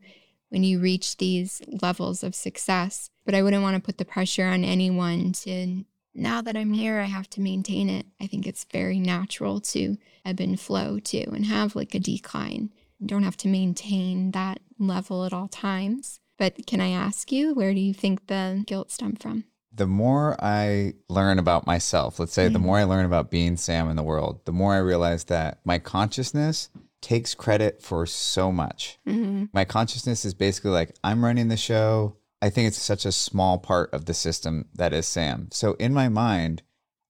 when you reach these levels of success? But I wouldn't want to put the pressure on anyone to, now that I'm here, I have to maintain it. I think it's very natural to ebb and flow too and have like a decline. You don't have to maintain that level at all times. But can I ask you, where do you think the guilt stemmed from? The more I learn about myself, let's say the Mhm. more I learn about being Sam in the world, the more I realize that my consciousness takes credit for so much. Mm-hmm. My consciousness is basically like, I'm running the show. I think it's such a small part of the system that is Sam. So in my mind,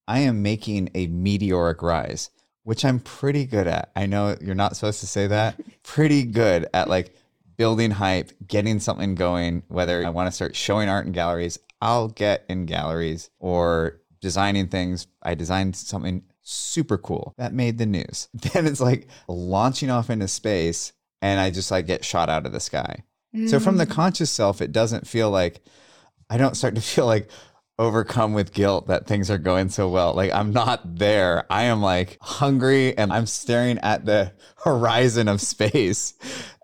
I am making a meteoric rise, which I'm pretty good at. I know you're not supposed to say that. pretty good at like building hype, getting something going, whether I want to start showing art in galleries, I'll get in galleries or designing things. I designed something super cool that made the news. Then it's like launching off into space and I just like get shot out of the sky. So from the Mm. conscious self, it doesn't feel like I don't start to feel like overcome with guilt that things are going so well. Like I'm not there. I am like hungry and I'm staring at the horizon of space.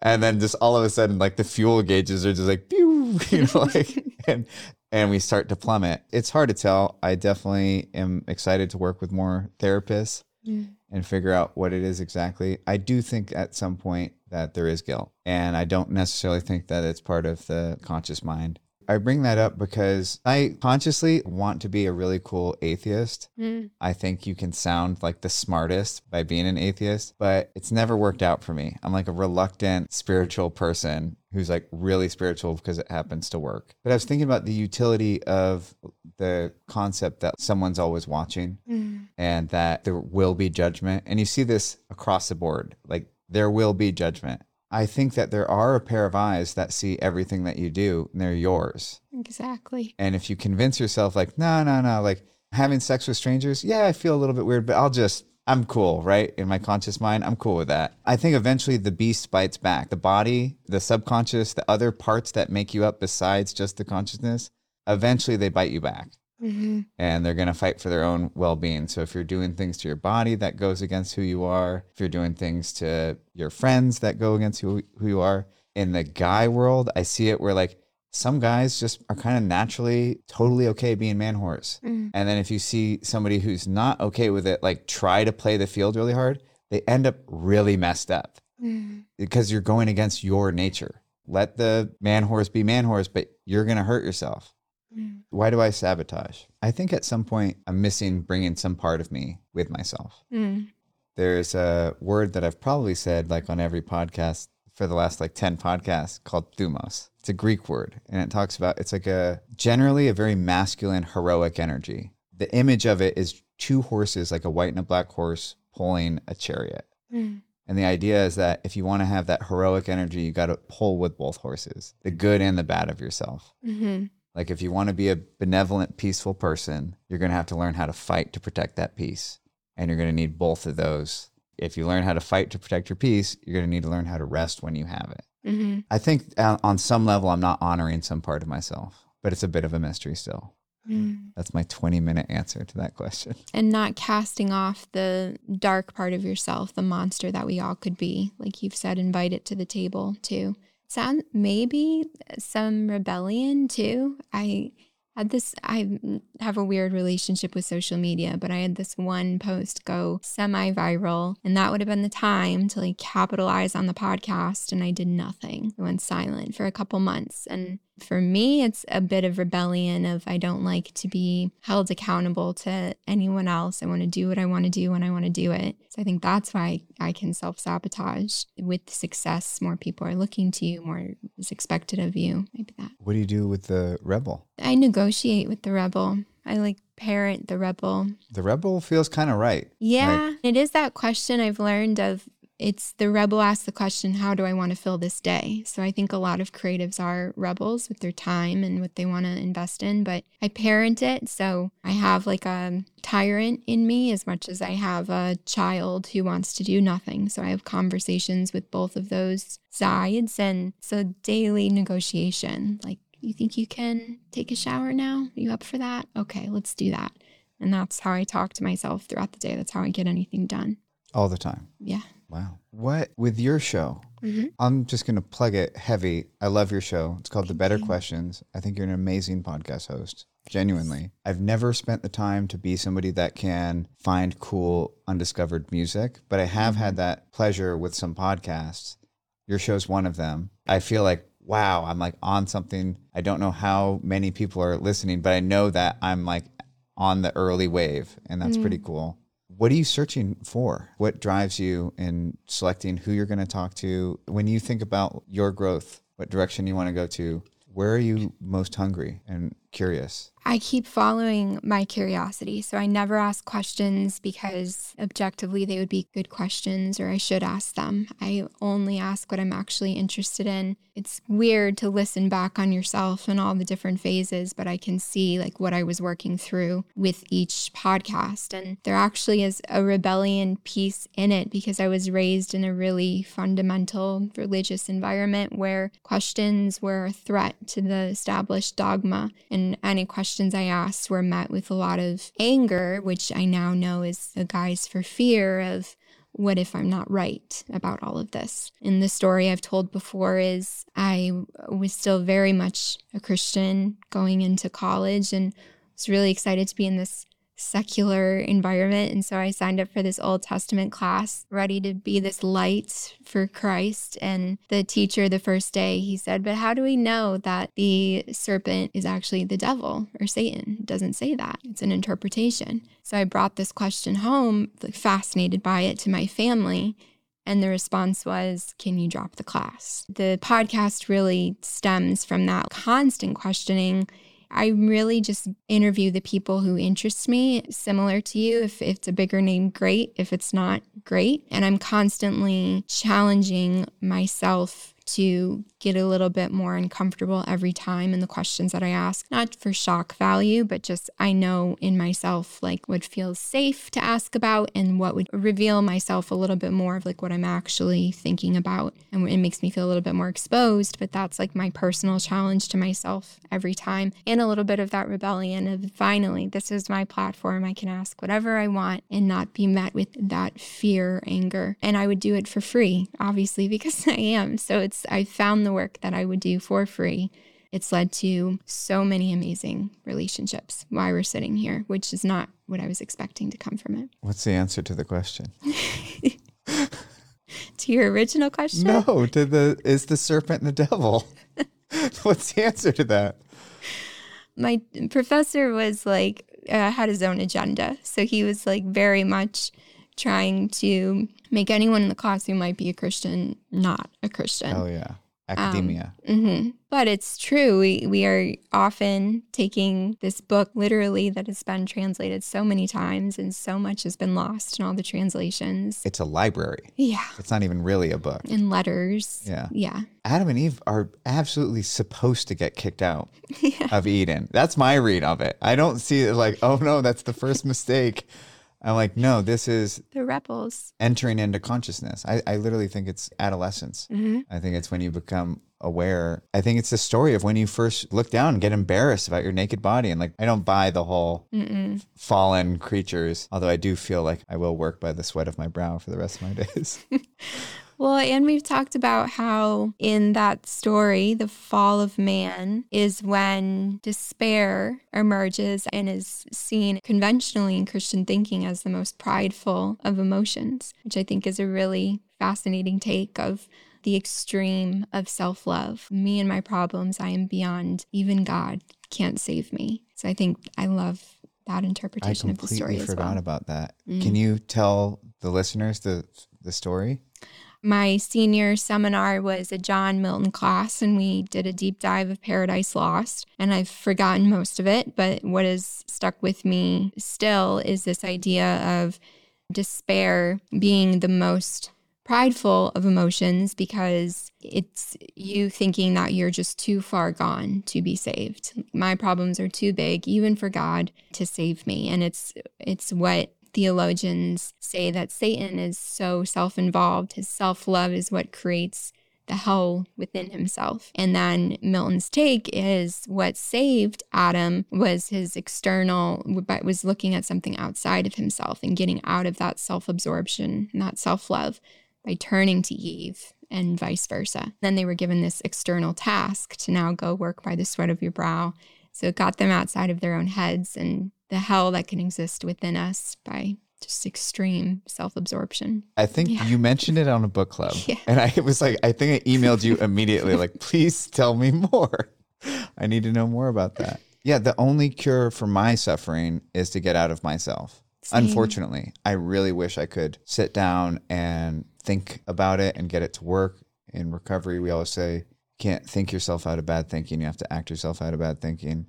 And then just all of a sudden, like the fuel gauges are just like, pew, you know, like, and, and we start to plummet. It's hard to tell. I definitely am excited to work with more therapists Mm. and figure out what it is exactly. I do think at some point that there is guilt, and I don't necessarily think that it's part of the conscious mind. I bring that up because I consciously want to be a really cool atheist. Mm. I think you can sound like the smartest by being an atheist, but it's never worked out for me. I'm like a reluctant spiritual person who's like really spiritual because it happens to work. But I was thinking about the utility of the concept that someone's always watching Mm. and that there will be judgment. And you see this across the board like there will be judgment. I think that there are a pair of eyes that see everything that you do and they're yours. Exactly. And if you convince yourself, like, no, no, no, like having sex with strangers, yeah, I feel a little bit weird, but I'll just, I'm cool, right? In my conscious mind, I'm cool with that. I think eventually the beast bites back. The body, the subconscious, the other parts that make you up besides just the consciousness, eventually they bite you back Mm-hmm. and they're going to fight for their own well-being. So if you're doing things to your body that goes against who you are, if you're doing things to your friends that go against who, who you are, in the guy world, I see it where like some guys just are kind of naturally totally okay being man horse. Mm. And then if you see somebody who's not okay with it, like try to play the field really hard, they end up really messed up Mm. because you're going against your nature. Let the man horse be man horse, but you're going to hurt yourself. Mm. Why do I sabotage? I think at some point I'm missing bringing some part of me with myself. Mm. There's a word that I've probably said like on every podcast for the last like 10 podcasts called thumos. It's a Greek word and it talks about it's like a generally a very masculine heroic energy. The image of it is two horses like a white and a black horse pulling a chariot. Mm. And the idea is that if you want to have that heroic energy, you got to pull with both horses, the good and the bad of yourself. Mm-hmm. Like if you want to be a benevolent, peaceful person, you're going to have to learn how to fight to protect that peace. And you're going to need both of those. If you learn how to fight to protect your peace, you're going to need to learn how to rest when you have it. Mm-hmm. I think uh, on some level, I'm not honoring some part of myself, but it's a bit of a mystery still. Mm. That's my 20 minute answer to that question. And not casting off the dark part of yourself, the monster that we all could be. Like you've said, invite it to the table too. Sound maybe some rebellion too. I had this, I have a weird relationship with social media, but I had this one post go semi viral, and that would have been the time to like capitalize on the podcast. And I did nothing. I went silent for a couple months. And for me, it's a bit of rebellion of I don't like to be held accountable to anyone else. I want to do what I want to do when I want to do it. So I think that's why I can self sabotage. With success, more people are looking to you, more is expected of you. Maybe that. What do you do with the rebel? I negotiate with the rebel. I like parent the rebel. The rebel feels kind of right. Yeah. It is that question I've learned of it's the rebel asks the question, how do I want to fill this day? So I think a lot of creatives are rebels with their time and what they want to invest in, but I parent it. So I have like a tyrant in me as much as I have a child who wants to do nothing. So I have conversations with both of those sides. And so daily negotiation, like, you think you can take a shower now? you up for that? Okay, let's do that. And that's how I talk to myself throughout the day. That's how I get anything done. All the time. Yeah. Wow. What with your show? Mhm. I'm just going to plug it heavy. I love your show. It's called The Better you. Questions. I think you're an amazing podcast host. Genuinely. I've never spent the time to be somebody that can find cool, undiscovered music, but I have Mm-hmm. had that pleasure with some podcasts. Your show's one of them. I feel like wow, I'm like on something. I don't know how many people are listening, but I know that I'm like on the early wave, and that's pretty cool. What are you searching for? What drives you in selecting who you're going to talk to? When you think about your growth, what direction you want to go to, where are you most hungry and curious? I keep following my curiosity. So I never ask questions because objectively they would be good questions or I should ask them. I only ask what I'm actually interested in. It's weird to listen back on yourself and all the different phases, but I can see like what I was working through with each podcast. And there actually is a rebellion piece in it because I was raised in a really fundamental religious environment where questions were a threat to the established dogma and any questions I asked were met with a lot of anger, which I now know is a guise for fear of what if I'm not right about all of this? And the story I've told before is I was still very much a Christian going into college and was really excited to be in this secular environment. And so I signed up for this Old Testament class, ready to be this light for Christ. And the teacher, the first day, he said, But how do we know that the serpent is actually the devil or Satan? It doesn't say that, it's an interpretation. So I brought this question home, fascinated by it to my family. And the response was, Can you drop the class? The podcast really stems from that constant questioning I really just interview the people who interest me, similar to you. If, if it's a bigger name, great. If it's not, great. And I'm constantly challenging myself to get a little bit more uncomfortable every time in the questions that I ask, not for shock value, but just I know in myself like what feels safe to ask about and what would reveal myself a little bit more of like what I'm actually thinking about. And it makes me feel a little bit more exposed, but that's like my personal challenge to myself every time. And a little bit of that rebellion of finally, this is my platform. I can ask whatever I want and not be met with that fear, anger. And I would do it for free, obviously, because I am. So it's I found the work that I would do for free. It's led to so many amazing relationships while we're sitting here, which is not what I was expecting to come from it. What's the answer to the question? to your original question? No, to the is the serpent the devil? What's the answer to that? My professor was like uh, had his own agenda, so he was like very much trying to make anyone in the class who might be a Christian not a Christian. Oh yeah, academia. Um, mm-hmm. But it's true. We we are often taking this book literally that has been translated so many times, and so much has been lost in all the translations. It's a library. Yeah. It's not even really a book. In letters. Yeah. Yeah. Adam and Eve are absolutely supposed to get kicked out Yeah. of Eden. That's my read of it. I don't see it like, oh no, that's the first mistake. I'm like, no, this is The rebels. entering into consciousness. I, I literally think it's adolescence. Mm-hmm. I think it's when you become aware. I think it's the story of when you first look down and get embarrassed about your naked body. And like, I don't buy the whole Mm-mm. fallen creatures, although I do feel like I will work by the sweat of my brow for the rest of my days. Well, and we've talked about how in that story, the fall of man is when despair emerges and is seen conventionally in Christian thinking as the most prideful of emotions, which I think is a really fascinating take of the extreme of self love. Me and my problems, I am beyond. Even God can't save me. So I think I love that interpretation of the story I completely forgot well. about that. Mm. Can you tell the listeners the the story? My senior seminar was a John Milton class, and we did a deep dive of Paradise Lost. And I've forgotten most of it, but what has stuck with me still is this idea of despair being the most prideful of emotions because it's you thinking that you're just too far gone to be saved. My problems are too big even for God to save me and it's it's what theologians say that Satan is so self-involved. His self-love is what creates the hell within himself. And then Milton's take is what saved Adam was his external, but was looking at something outside of himself and getting out of that self absorption, not self love, by turning to Eve and vice versa. Then they were given this external task to now go work by the sweat of your brow. So it got them outside of their own heads and the hell that can exist within us by just extreme self absorption. I think Yeah. you mentioned it on a book club. Yeah. And I was like, I think I emailed you immediately, like, please tell me more. I need to know more about that. Yeah, the only cure for my suffering is to get out of myself. Same. Unfortunately, I really wish I could sit down and think about it and get it to work. In recovery, we always say, can't think yourself out of bad thinking. You have to act yourself out of bad thinking.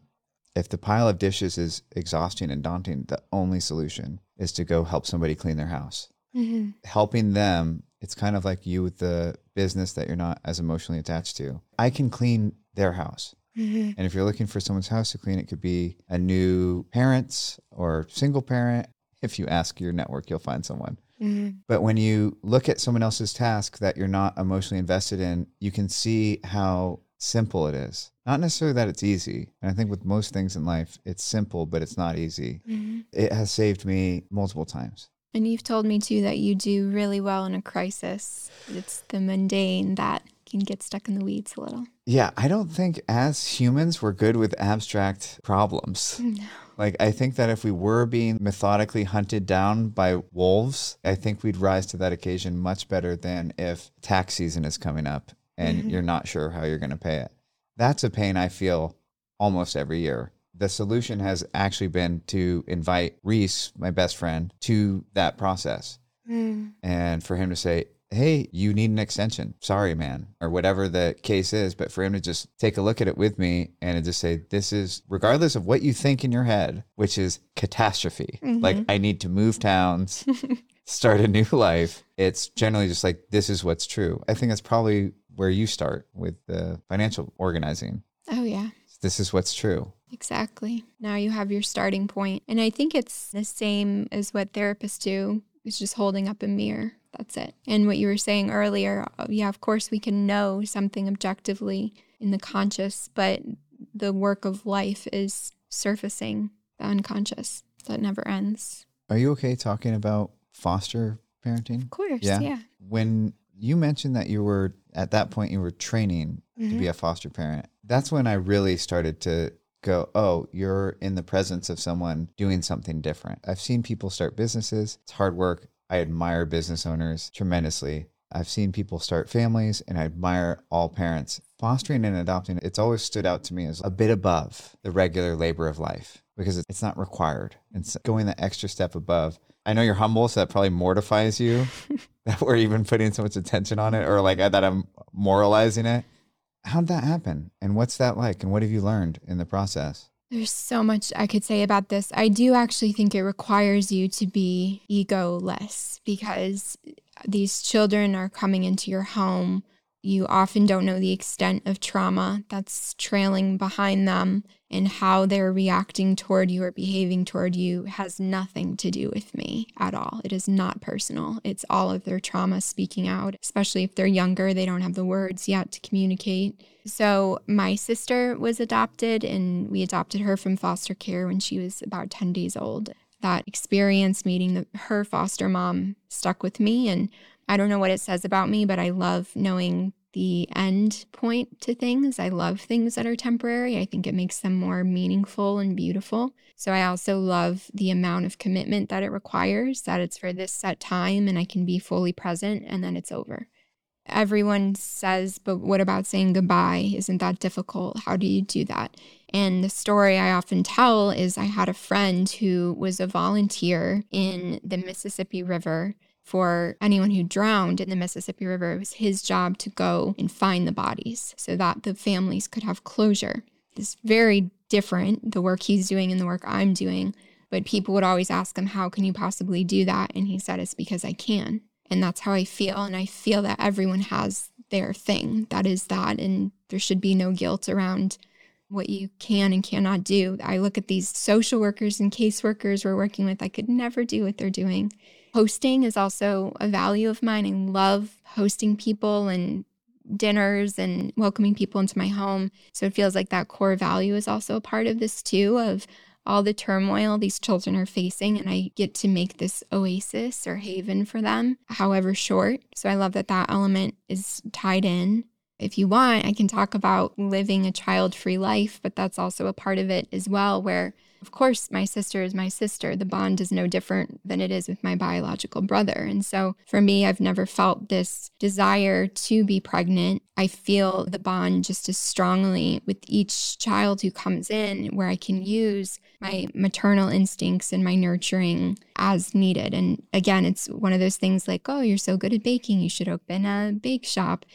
If the pile of dishes is exhausting and daunting, the only solution is to go help somebody clean their house Mhm. helping them it's kind of like you with the business that you're not as emotionally attached to i can clean their house Mhm. and if you're looking for someone's house to clean it could be a new parents or single parent if you ask your network you'll find someone Mhm. but when you look at someone else's task that you're not emotionally invested in you can see how simple it is not necessarily that it's easy and i think with most things in life it's simple but it's not easy Mhm. it has saved me multiple times And you've told me too that you do really well in a crisis. It's the mundane that can get stuck in the weeds a little. Yeah, I don't think as humans we're good with abstract problems. No. Like, I think that if we were being methodically hunted down by wolves, I think we'd rise to that occasion much better than if tax season is coming up and Mhm. you're not sure how you're going to pay it. That's a pain I feel almost every year. The solution has actually been to invite Reese, my best friend, to that process and for him to say, Hey, you need an extension. Sorry, man, or whatever the case is. But for him to just take a look at it with me and just say, This is, regardless of what you think in your head, which is catastrophe, mm-hmm. like I need to move towns, start a new life. It's generally just like, This is what's true. I think that's probably where you start with the financial organizing. Oh, yeah. This is what's true. Exactly. Now you have your starting point. And I think it's the same as what therapists do. It's just holding up a mirror. That's it. And what you were saying earlier, uh, yeah, of course we can know something objectively in the conscious, but the work of life is surfacing the unconscious. That never ends. Are you okay talking about foster parenting? Of course. Yeah. Yeah. when you mentioned that you were at that point you were training to Mhm. be a foster parent that's when i really started to go oh you're in the presence of someone doing something different i've seen people start businesses it's hard work i admire business owners tremendously i've seen people start families and i admire all parents fostering and adopting it's always stood out to me as a bit above the regular labor of life because it's not required it's going the extra step above i know you're humble so that probably mortifies you that we're even putting so much attention on it or like that I'm moralizing it. How'd that happen? And what's that like? And what have you learned in the process? There's so much I could say about this. I do actually think it requires you to be ego less because these children are coming into your home. You often don't know the extent of trauma that's trailing behind them, and how they're reacting toward you or behaving toward you has nothing to do with me at all. It is not personal. It's all of their trauma speaking out, especially if they're younger, they don't have the words yet to communicate. So, my sister was adopted, and we adopted her from foster care when she was about 10 days old. That experience meeting the, her foster mom stuck with me. And I don't know what it says about me, but I love knowing the end point to things. I love things that are temporary. I think it makes them more meaningful and beautiful. So, I also love the amount of commitment that it requires, that it's for this set time and I can be fully present and then it's over everyone says, but what about saying goodbye? Isn't that difficult? How do you do that? And the story I often tell is I had a friend who was a volunteer in the Mississippi River for anyone who drowned in the Mississippi River. It was his job to go and find the bodies so that the families could have closure. It's very different, the work he's doing and the work I'm doing. But people would always ask him, How can you possibly do that? And he said, It's because I can. And that's how I feel. And I feel that everyone has their thing. That is that. And there should be no guilt around what you can and cannot do. I look at these social workers and caseworkers we're working with, I could never do what they're doing. Hosting is also a value of mine. I love hosting people and dinners and welcoming people into my home. So it feels like that core value is also a part of this too of all the turmoil these children are facing and I get to make this oasis or haven for them, however short. So I love that that element is tied in. If you want, I can talk about living a child free life, but that's also a part of it as well, where Of course, my sister is my sister. The bond is no different than it is with my biological brother. And so for me, I've never felt this desire to be pregnant. I feel the bond just as strongly with each child who comes in, where I can use my maternal instincts and my nurturing as needed. And again, it's one of those things like, oh, you're so good at baking, you should open a bake shop.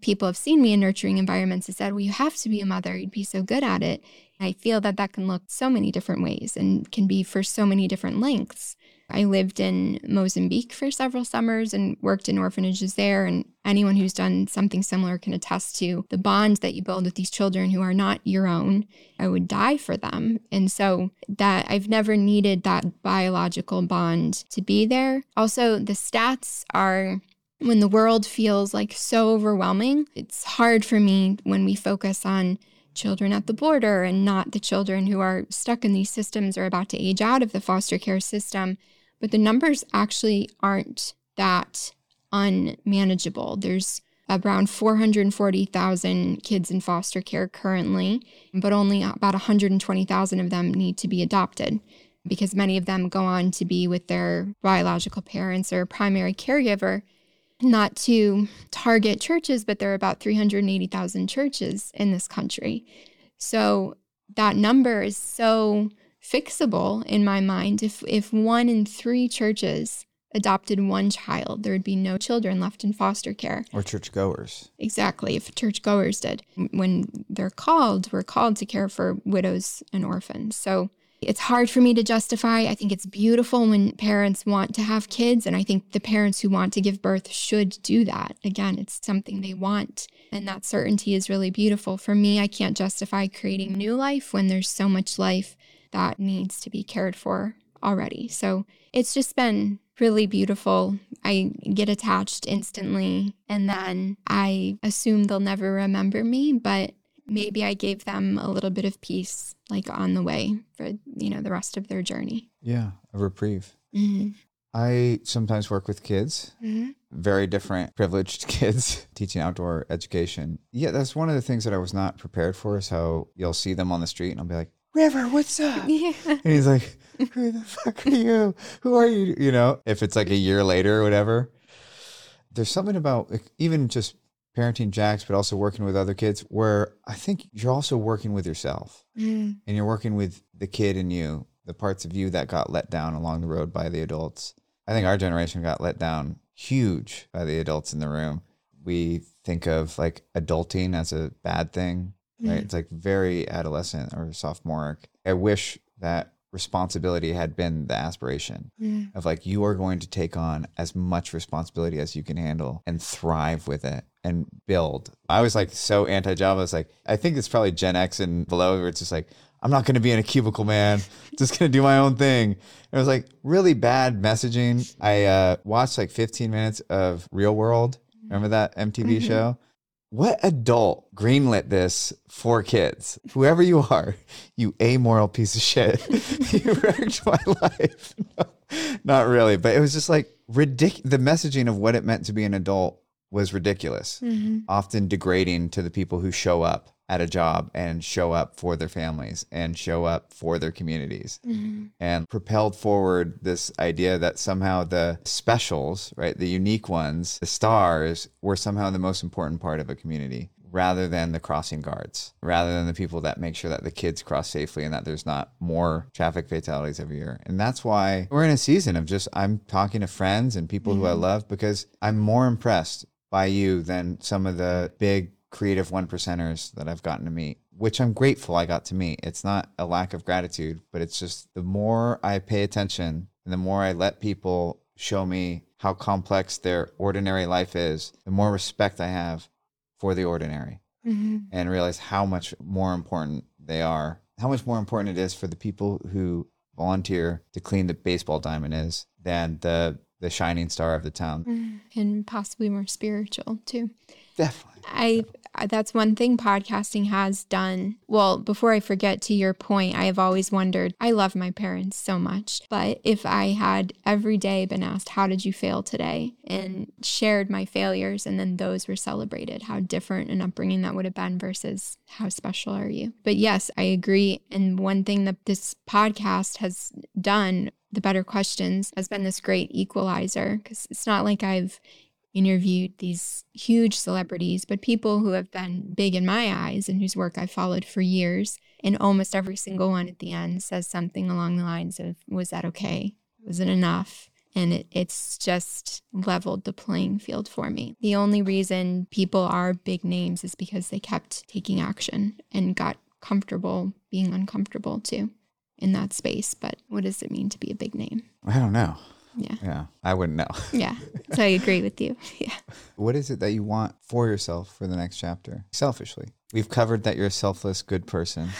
People have seen me in nurturing environments and said, well, you have to be a mother, you'd be so good at it. I feel that that can look so many different ways and can be for so many different lengths. I lived in Mozambique for several summers and worked in orphanages there. And anyone who's done something similar can attest to the bonds that you build with these children who are not your own. I would die for them. And so that I've never needed that biological bond to be there. Also, the stats are when the world feels like so overwhelming, it's hard for me when we focus on children at the border and not the children who are stuck in these systems or about to age out of the foster care system. But the numbers actually aren't that unmanageable. There's around 440,000 kids in foster care currently, but only about 120,000 of them need to be adopted because many of them go on to be with their biological parents or primary caregiver not to target churches, but there are about 380,000 churches in this country. So that number is so fixable in my mind. If if one in three churches adopted one child, there would be no children left in foster care. Or churchgoers. Exactly. If churchgoers did. When they're called, we're called to care for widows and orphans. So it's hard for me to justify. I think it's beautiful when parents want to have kids. And I think the parents who want to give birth should do that. Again, it's something they want. And that certainty is really beautiful. For me, I can't justify creating new life when there's so much life that needs to be cared for already. So it's just been really beautiful. I get attached instantly and then I assume they'll never remember me, but maybe I gave them a little bit of peace, like on the way for, you know, the rest of their journey. Yeah, a reprieve. Mm-hmm. I sometimes work with kids, Mm-hmm. very different privileged kids, teaching outdoor education. Yeah, that's one of the things that I was not prepared for is how you'll see them on the street and I'll be like, River, what's up? Yeah. And he's like, Who the fuck are you? Who are you? You know, if it's like a year later or whatever. There's something about like, even just parenting jacks but also working with other kids where I think you're also working with yourself Mm-hmm. and you're working with the kid in you, the parts of you that got let down along the road by the adults. I think our generation got let down huge by the adults in the room. We think of like adulting as a bad thing, right? Mhm. It's like very adolescent or sophomoric. I wish that responsibility had been the aspiration Mm-hmm. of like you are going to take on as much responsibility as you can handle and thrive with it and build. I was like so anti Java. It's like I think it's probably Gen X and below where it's just like I'm not going to be in a cubicle, man. just going to do my own thing. It was like really bad messaging. I uh, watched like 15 minutes of Real World. Remember that MTV Mhm. show? What adult greenlit this for kids? Whoever you are, you amoral piece of shit. you wrecked my life. No, not really, but it was just like ridiculous. The messaging of what it meant to be an adult was ridiculous, Mm-hmm. often degrading to the people who show up at a job and show up for their families and show up for their communities Mm-hmm. and propelled forward this idea that somehow the specials, right, the unique ones, the stars, were somehow the most important part of a community rather than the crossing guards, rather than the people that make sure that the kids cross safely and that there's not more traffic fatalities every year. And that's why we're in a season of just, I'm talking to friends and people who I love because I'm more impressed by you than some of the big creative one percenters that I've gotten to meet, which I'm grateful I got to meet. It's not a lack of gratitude, but it's just the more I pay attention and the more I let people show me how complex their ordinary life is, the more respect I have for the ordinary Mm-hmm. and realize how much more important they are, how much more important it is for the people who volunteer to clean the baseball diamond is than the the shining star of the town. And possibly more spiritual too. Definitely. I that's one thing podcasting has done. Well, before I forget to your point, I have always wondered I love my parents so much, but if I had every day been asked, How did you fail today? and shared my failures, and then those were celebrated, how different an upbringing that would have been versus how special are you? But yes, I agree. And one thing that this podcast has done the better questions has been this great equalizer because it's not like I've interviewed these huge celebrities, but people who have been big in my eyes and whose work I've followed for years. And almost every single one at the end says something along the lines of, Was that okay? Was it enough? And it, it's just leveled the playing field for me. The only reason people are big names is because they kept taking action and got comfortable being uncomfortable too in that space. But what does it mean to be a big name? I don't know. Yeah. Yeah. I wouldn't know. Yeah. So I agree with you. Yeah. What is it that you want for yourself for the next chapter? Selfishly. We've covered that you're a selfless, good person.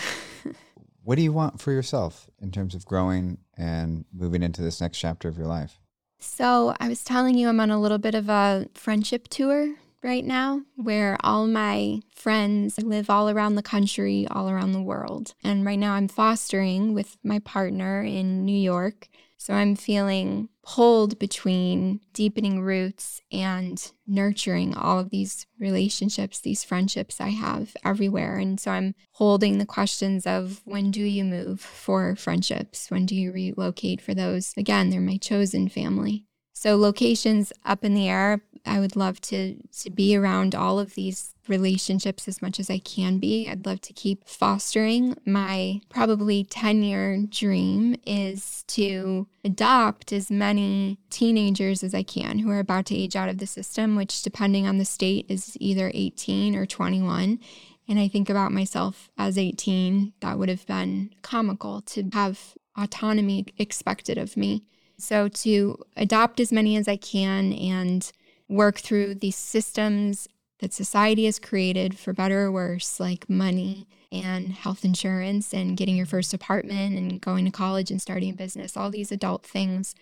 what do you want for yourself in terms of growing and moving into this next chapter of your life? So I was telling you I'm on a little bit of a friendship tour right now where all my friends live all around the country, all around the world. And right now I'm fostering with my partner in New York. So I'm feeling pulled between deepening roots and nurturing all of these relationships, these friendships I have everywhere. And so I'm holding the questions of when do you move for friendships? When do you relocate for those? Again, they're my chosen family. So locations up in the air. I would love to to be around all of these relationships as much as I can be. I'd love to keep fostering. My probably 10-year dream is to adopt as many teenagers as I can who are about to age out of the system, which depending on the state is either 18 or 21. And I think about myself as 18, that would have been comical to have autonomy expected of me. So, to adopt as many as I can and work through these systems that society has created for better or worse, like money and health insurance and getting your first apartment and going to college and starting a business, all these adult things.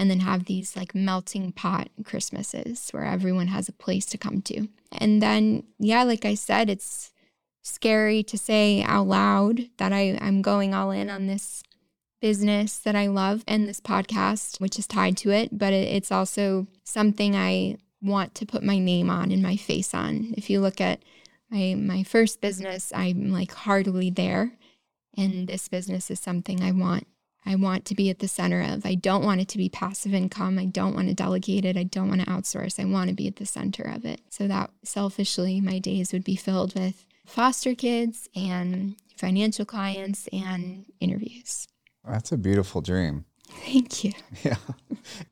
And then have these like melting pot Christmases where everyone has a place to come to. And then, yeah, like I said, it's scary to say out loud that I, I'm going all in on this business that I love and this podcast, which is tied to it, but it's also something I want to put my name on and my face on. If you look at my my first mm-hmm. business, I'm like hardly there. And mm-hmm. this business is something I want I want to be at the center of. I don't want it to be passive income. I don't want to delegate it. I don't want to outsource. I want to be at the center of it. So that selfishly my days would be filled with foster kids and financial clients and interviews. That's a beautiful dream. Thank you. Yeah.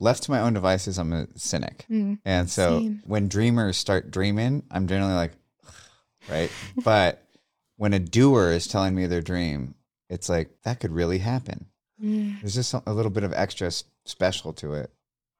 Left to my own devices, I'm a cynic. Mm, and so same. when dreamers start dreaming, I'm generally like, right? but when a doer is telling me their dream, it's like, that could really happen. Mm. There's just a little bit of extra special to it.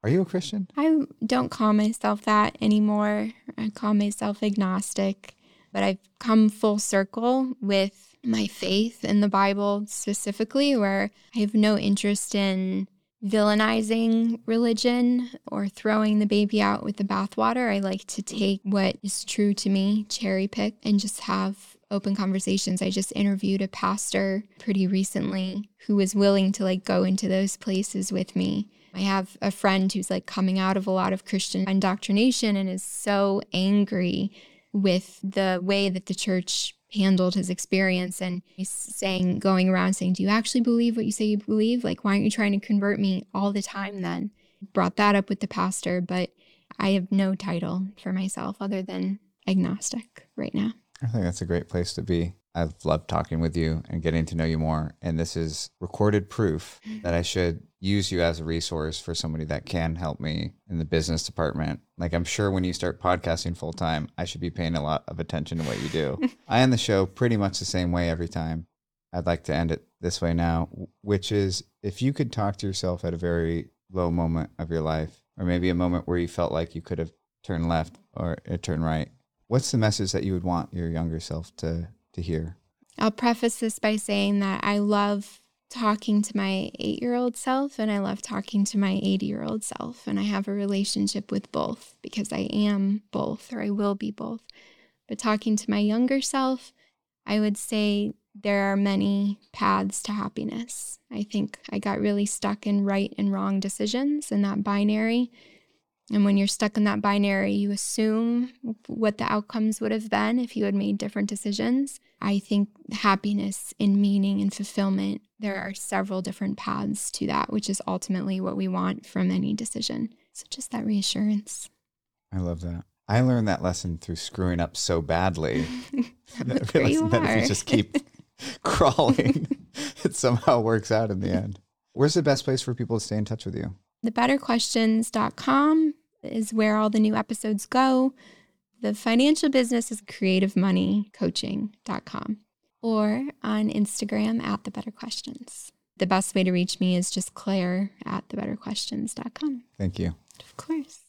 Are you a Christian? I don't call myself that anymore. I call myself agnostic, but I've come full circle with my faith in the Bible specifically, where I have no interest in villainizing religion or throwing the baby out with the bathwater. I like to take what is true to me, cherry pick, and just have open conversations. I just interviewed a pastor pretty recently who was willing to like go into those places with me. I have a friend who's like coming out of a lot of Christian indoctrination and is so angry with the way that the church handled his experience and he's saying going around saying do you actually believe what you say you believe? Like why aren't you trying to convert me all the time then? Brought that up with the pastor but i have no title for myself other than agnostic right now. I think that's a great place to be. I've loved talking with you and getting to know you more. And this is recorded proof that I should use you as a resource for somebody that can help me in the business department. Like, I'm sure when you start podcasting full time, I should be paying a lot of attention to what you do. I end the show pretty much the same way every time. I'd like to end it this way now, which is if you could talk to yourself at a very low moment of your life, or maybe a moment where you felt like you could have turned left or uh, turned right, what's the message that you would want your younger self to to hear? I'll preface this by saying that I love talking to my eight year old self and I love talking to my 80 year old self. And I have a relationship with both because I am both or I will be both. But talking to my younger self, I would say there are many paths to happiness. I think I got really stuck in right and wrong decisions and that binary. And when you're stuck in that binary, you assume what the outcomes would have been if you had made different decisions. I think happiness and meaning and fulfillment, there are several different paths to that, which is ultimately what we want from any decision. So just that reassurance. I love that. I learned that lesson through screwing up so badly. Where you that if you just keep crawling, it somehow works out in the end. Where's the best place for people to stay in touch with you? Thebetterquestions.com is where all the new episodes go. The financial business is creativemoneycoaching.com or on Instagram at the better questions. The best way to reach me is just Claire at thebetterquestions.com. Thank you. Of course.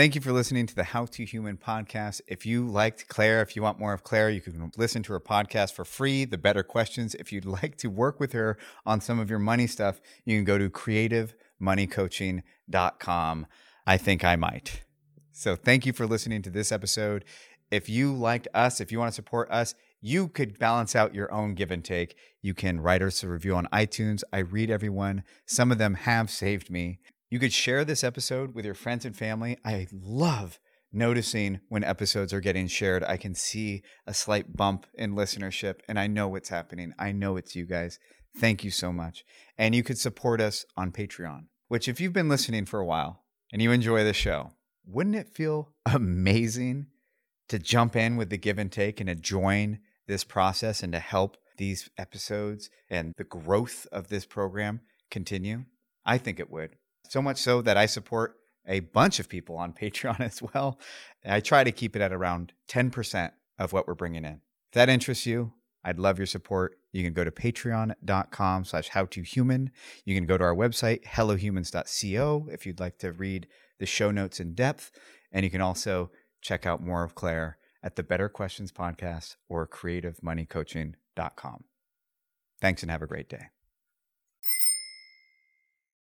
Thank you for listening to the How to Human podcast. If you liked Claire, if you want more of Claire, you can listen to her podcast for free, The Better Questions. If you'd like to work with her on some of your money stuff, you can go to creativemoneycoaching.com. I think I might. So thank you for listening to this episode. If you liked us, if you want to support us, you could balance out your own give and take. You can write us a review on iTunes. I read everyone. Some of them have saved me. You could share this episode with your friends and family. I love noticing when episodes are getting shared. I can see a slight bump in listenership, and I know what's happening. I know it's you guys. Thank you so much. And you could support us on Patreon, which, if you've been listening for a while and you enjoy the show, wouldn't it feel amazing to jump in with the give and take and to join this process and to help these episodes and the growth of this program continue? I think it would. So much so that I support a bunch of people on Patreon as well. I try to keep it at around 10% of what we're bringing in. If that interests you, I'd love your support. You can go to patreon.com slash howtohuman. You can go to our website, hellohumans.co, if you'd like to read the show notes in depth. And you can also check out more of Claire at the Better Questions Podcast or creativemoneycoaching.com. Thanks and have a great day.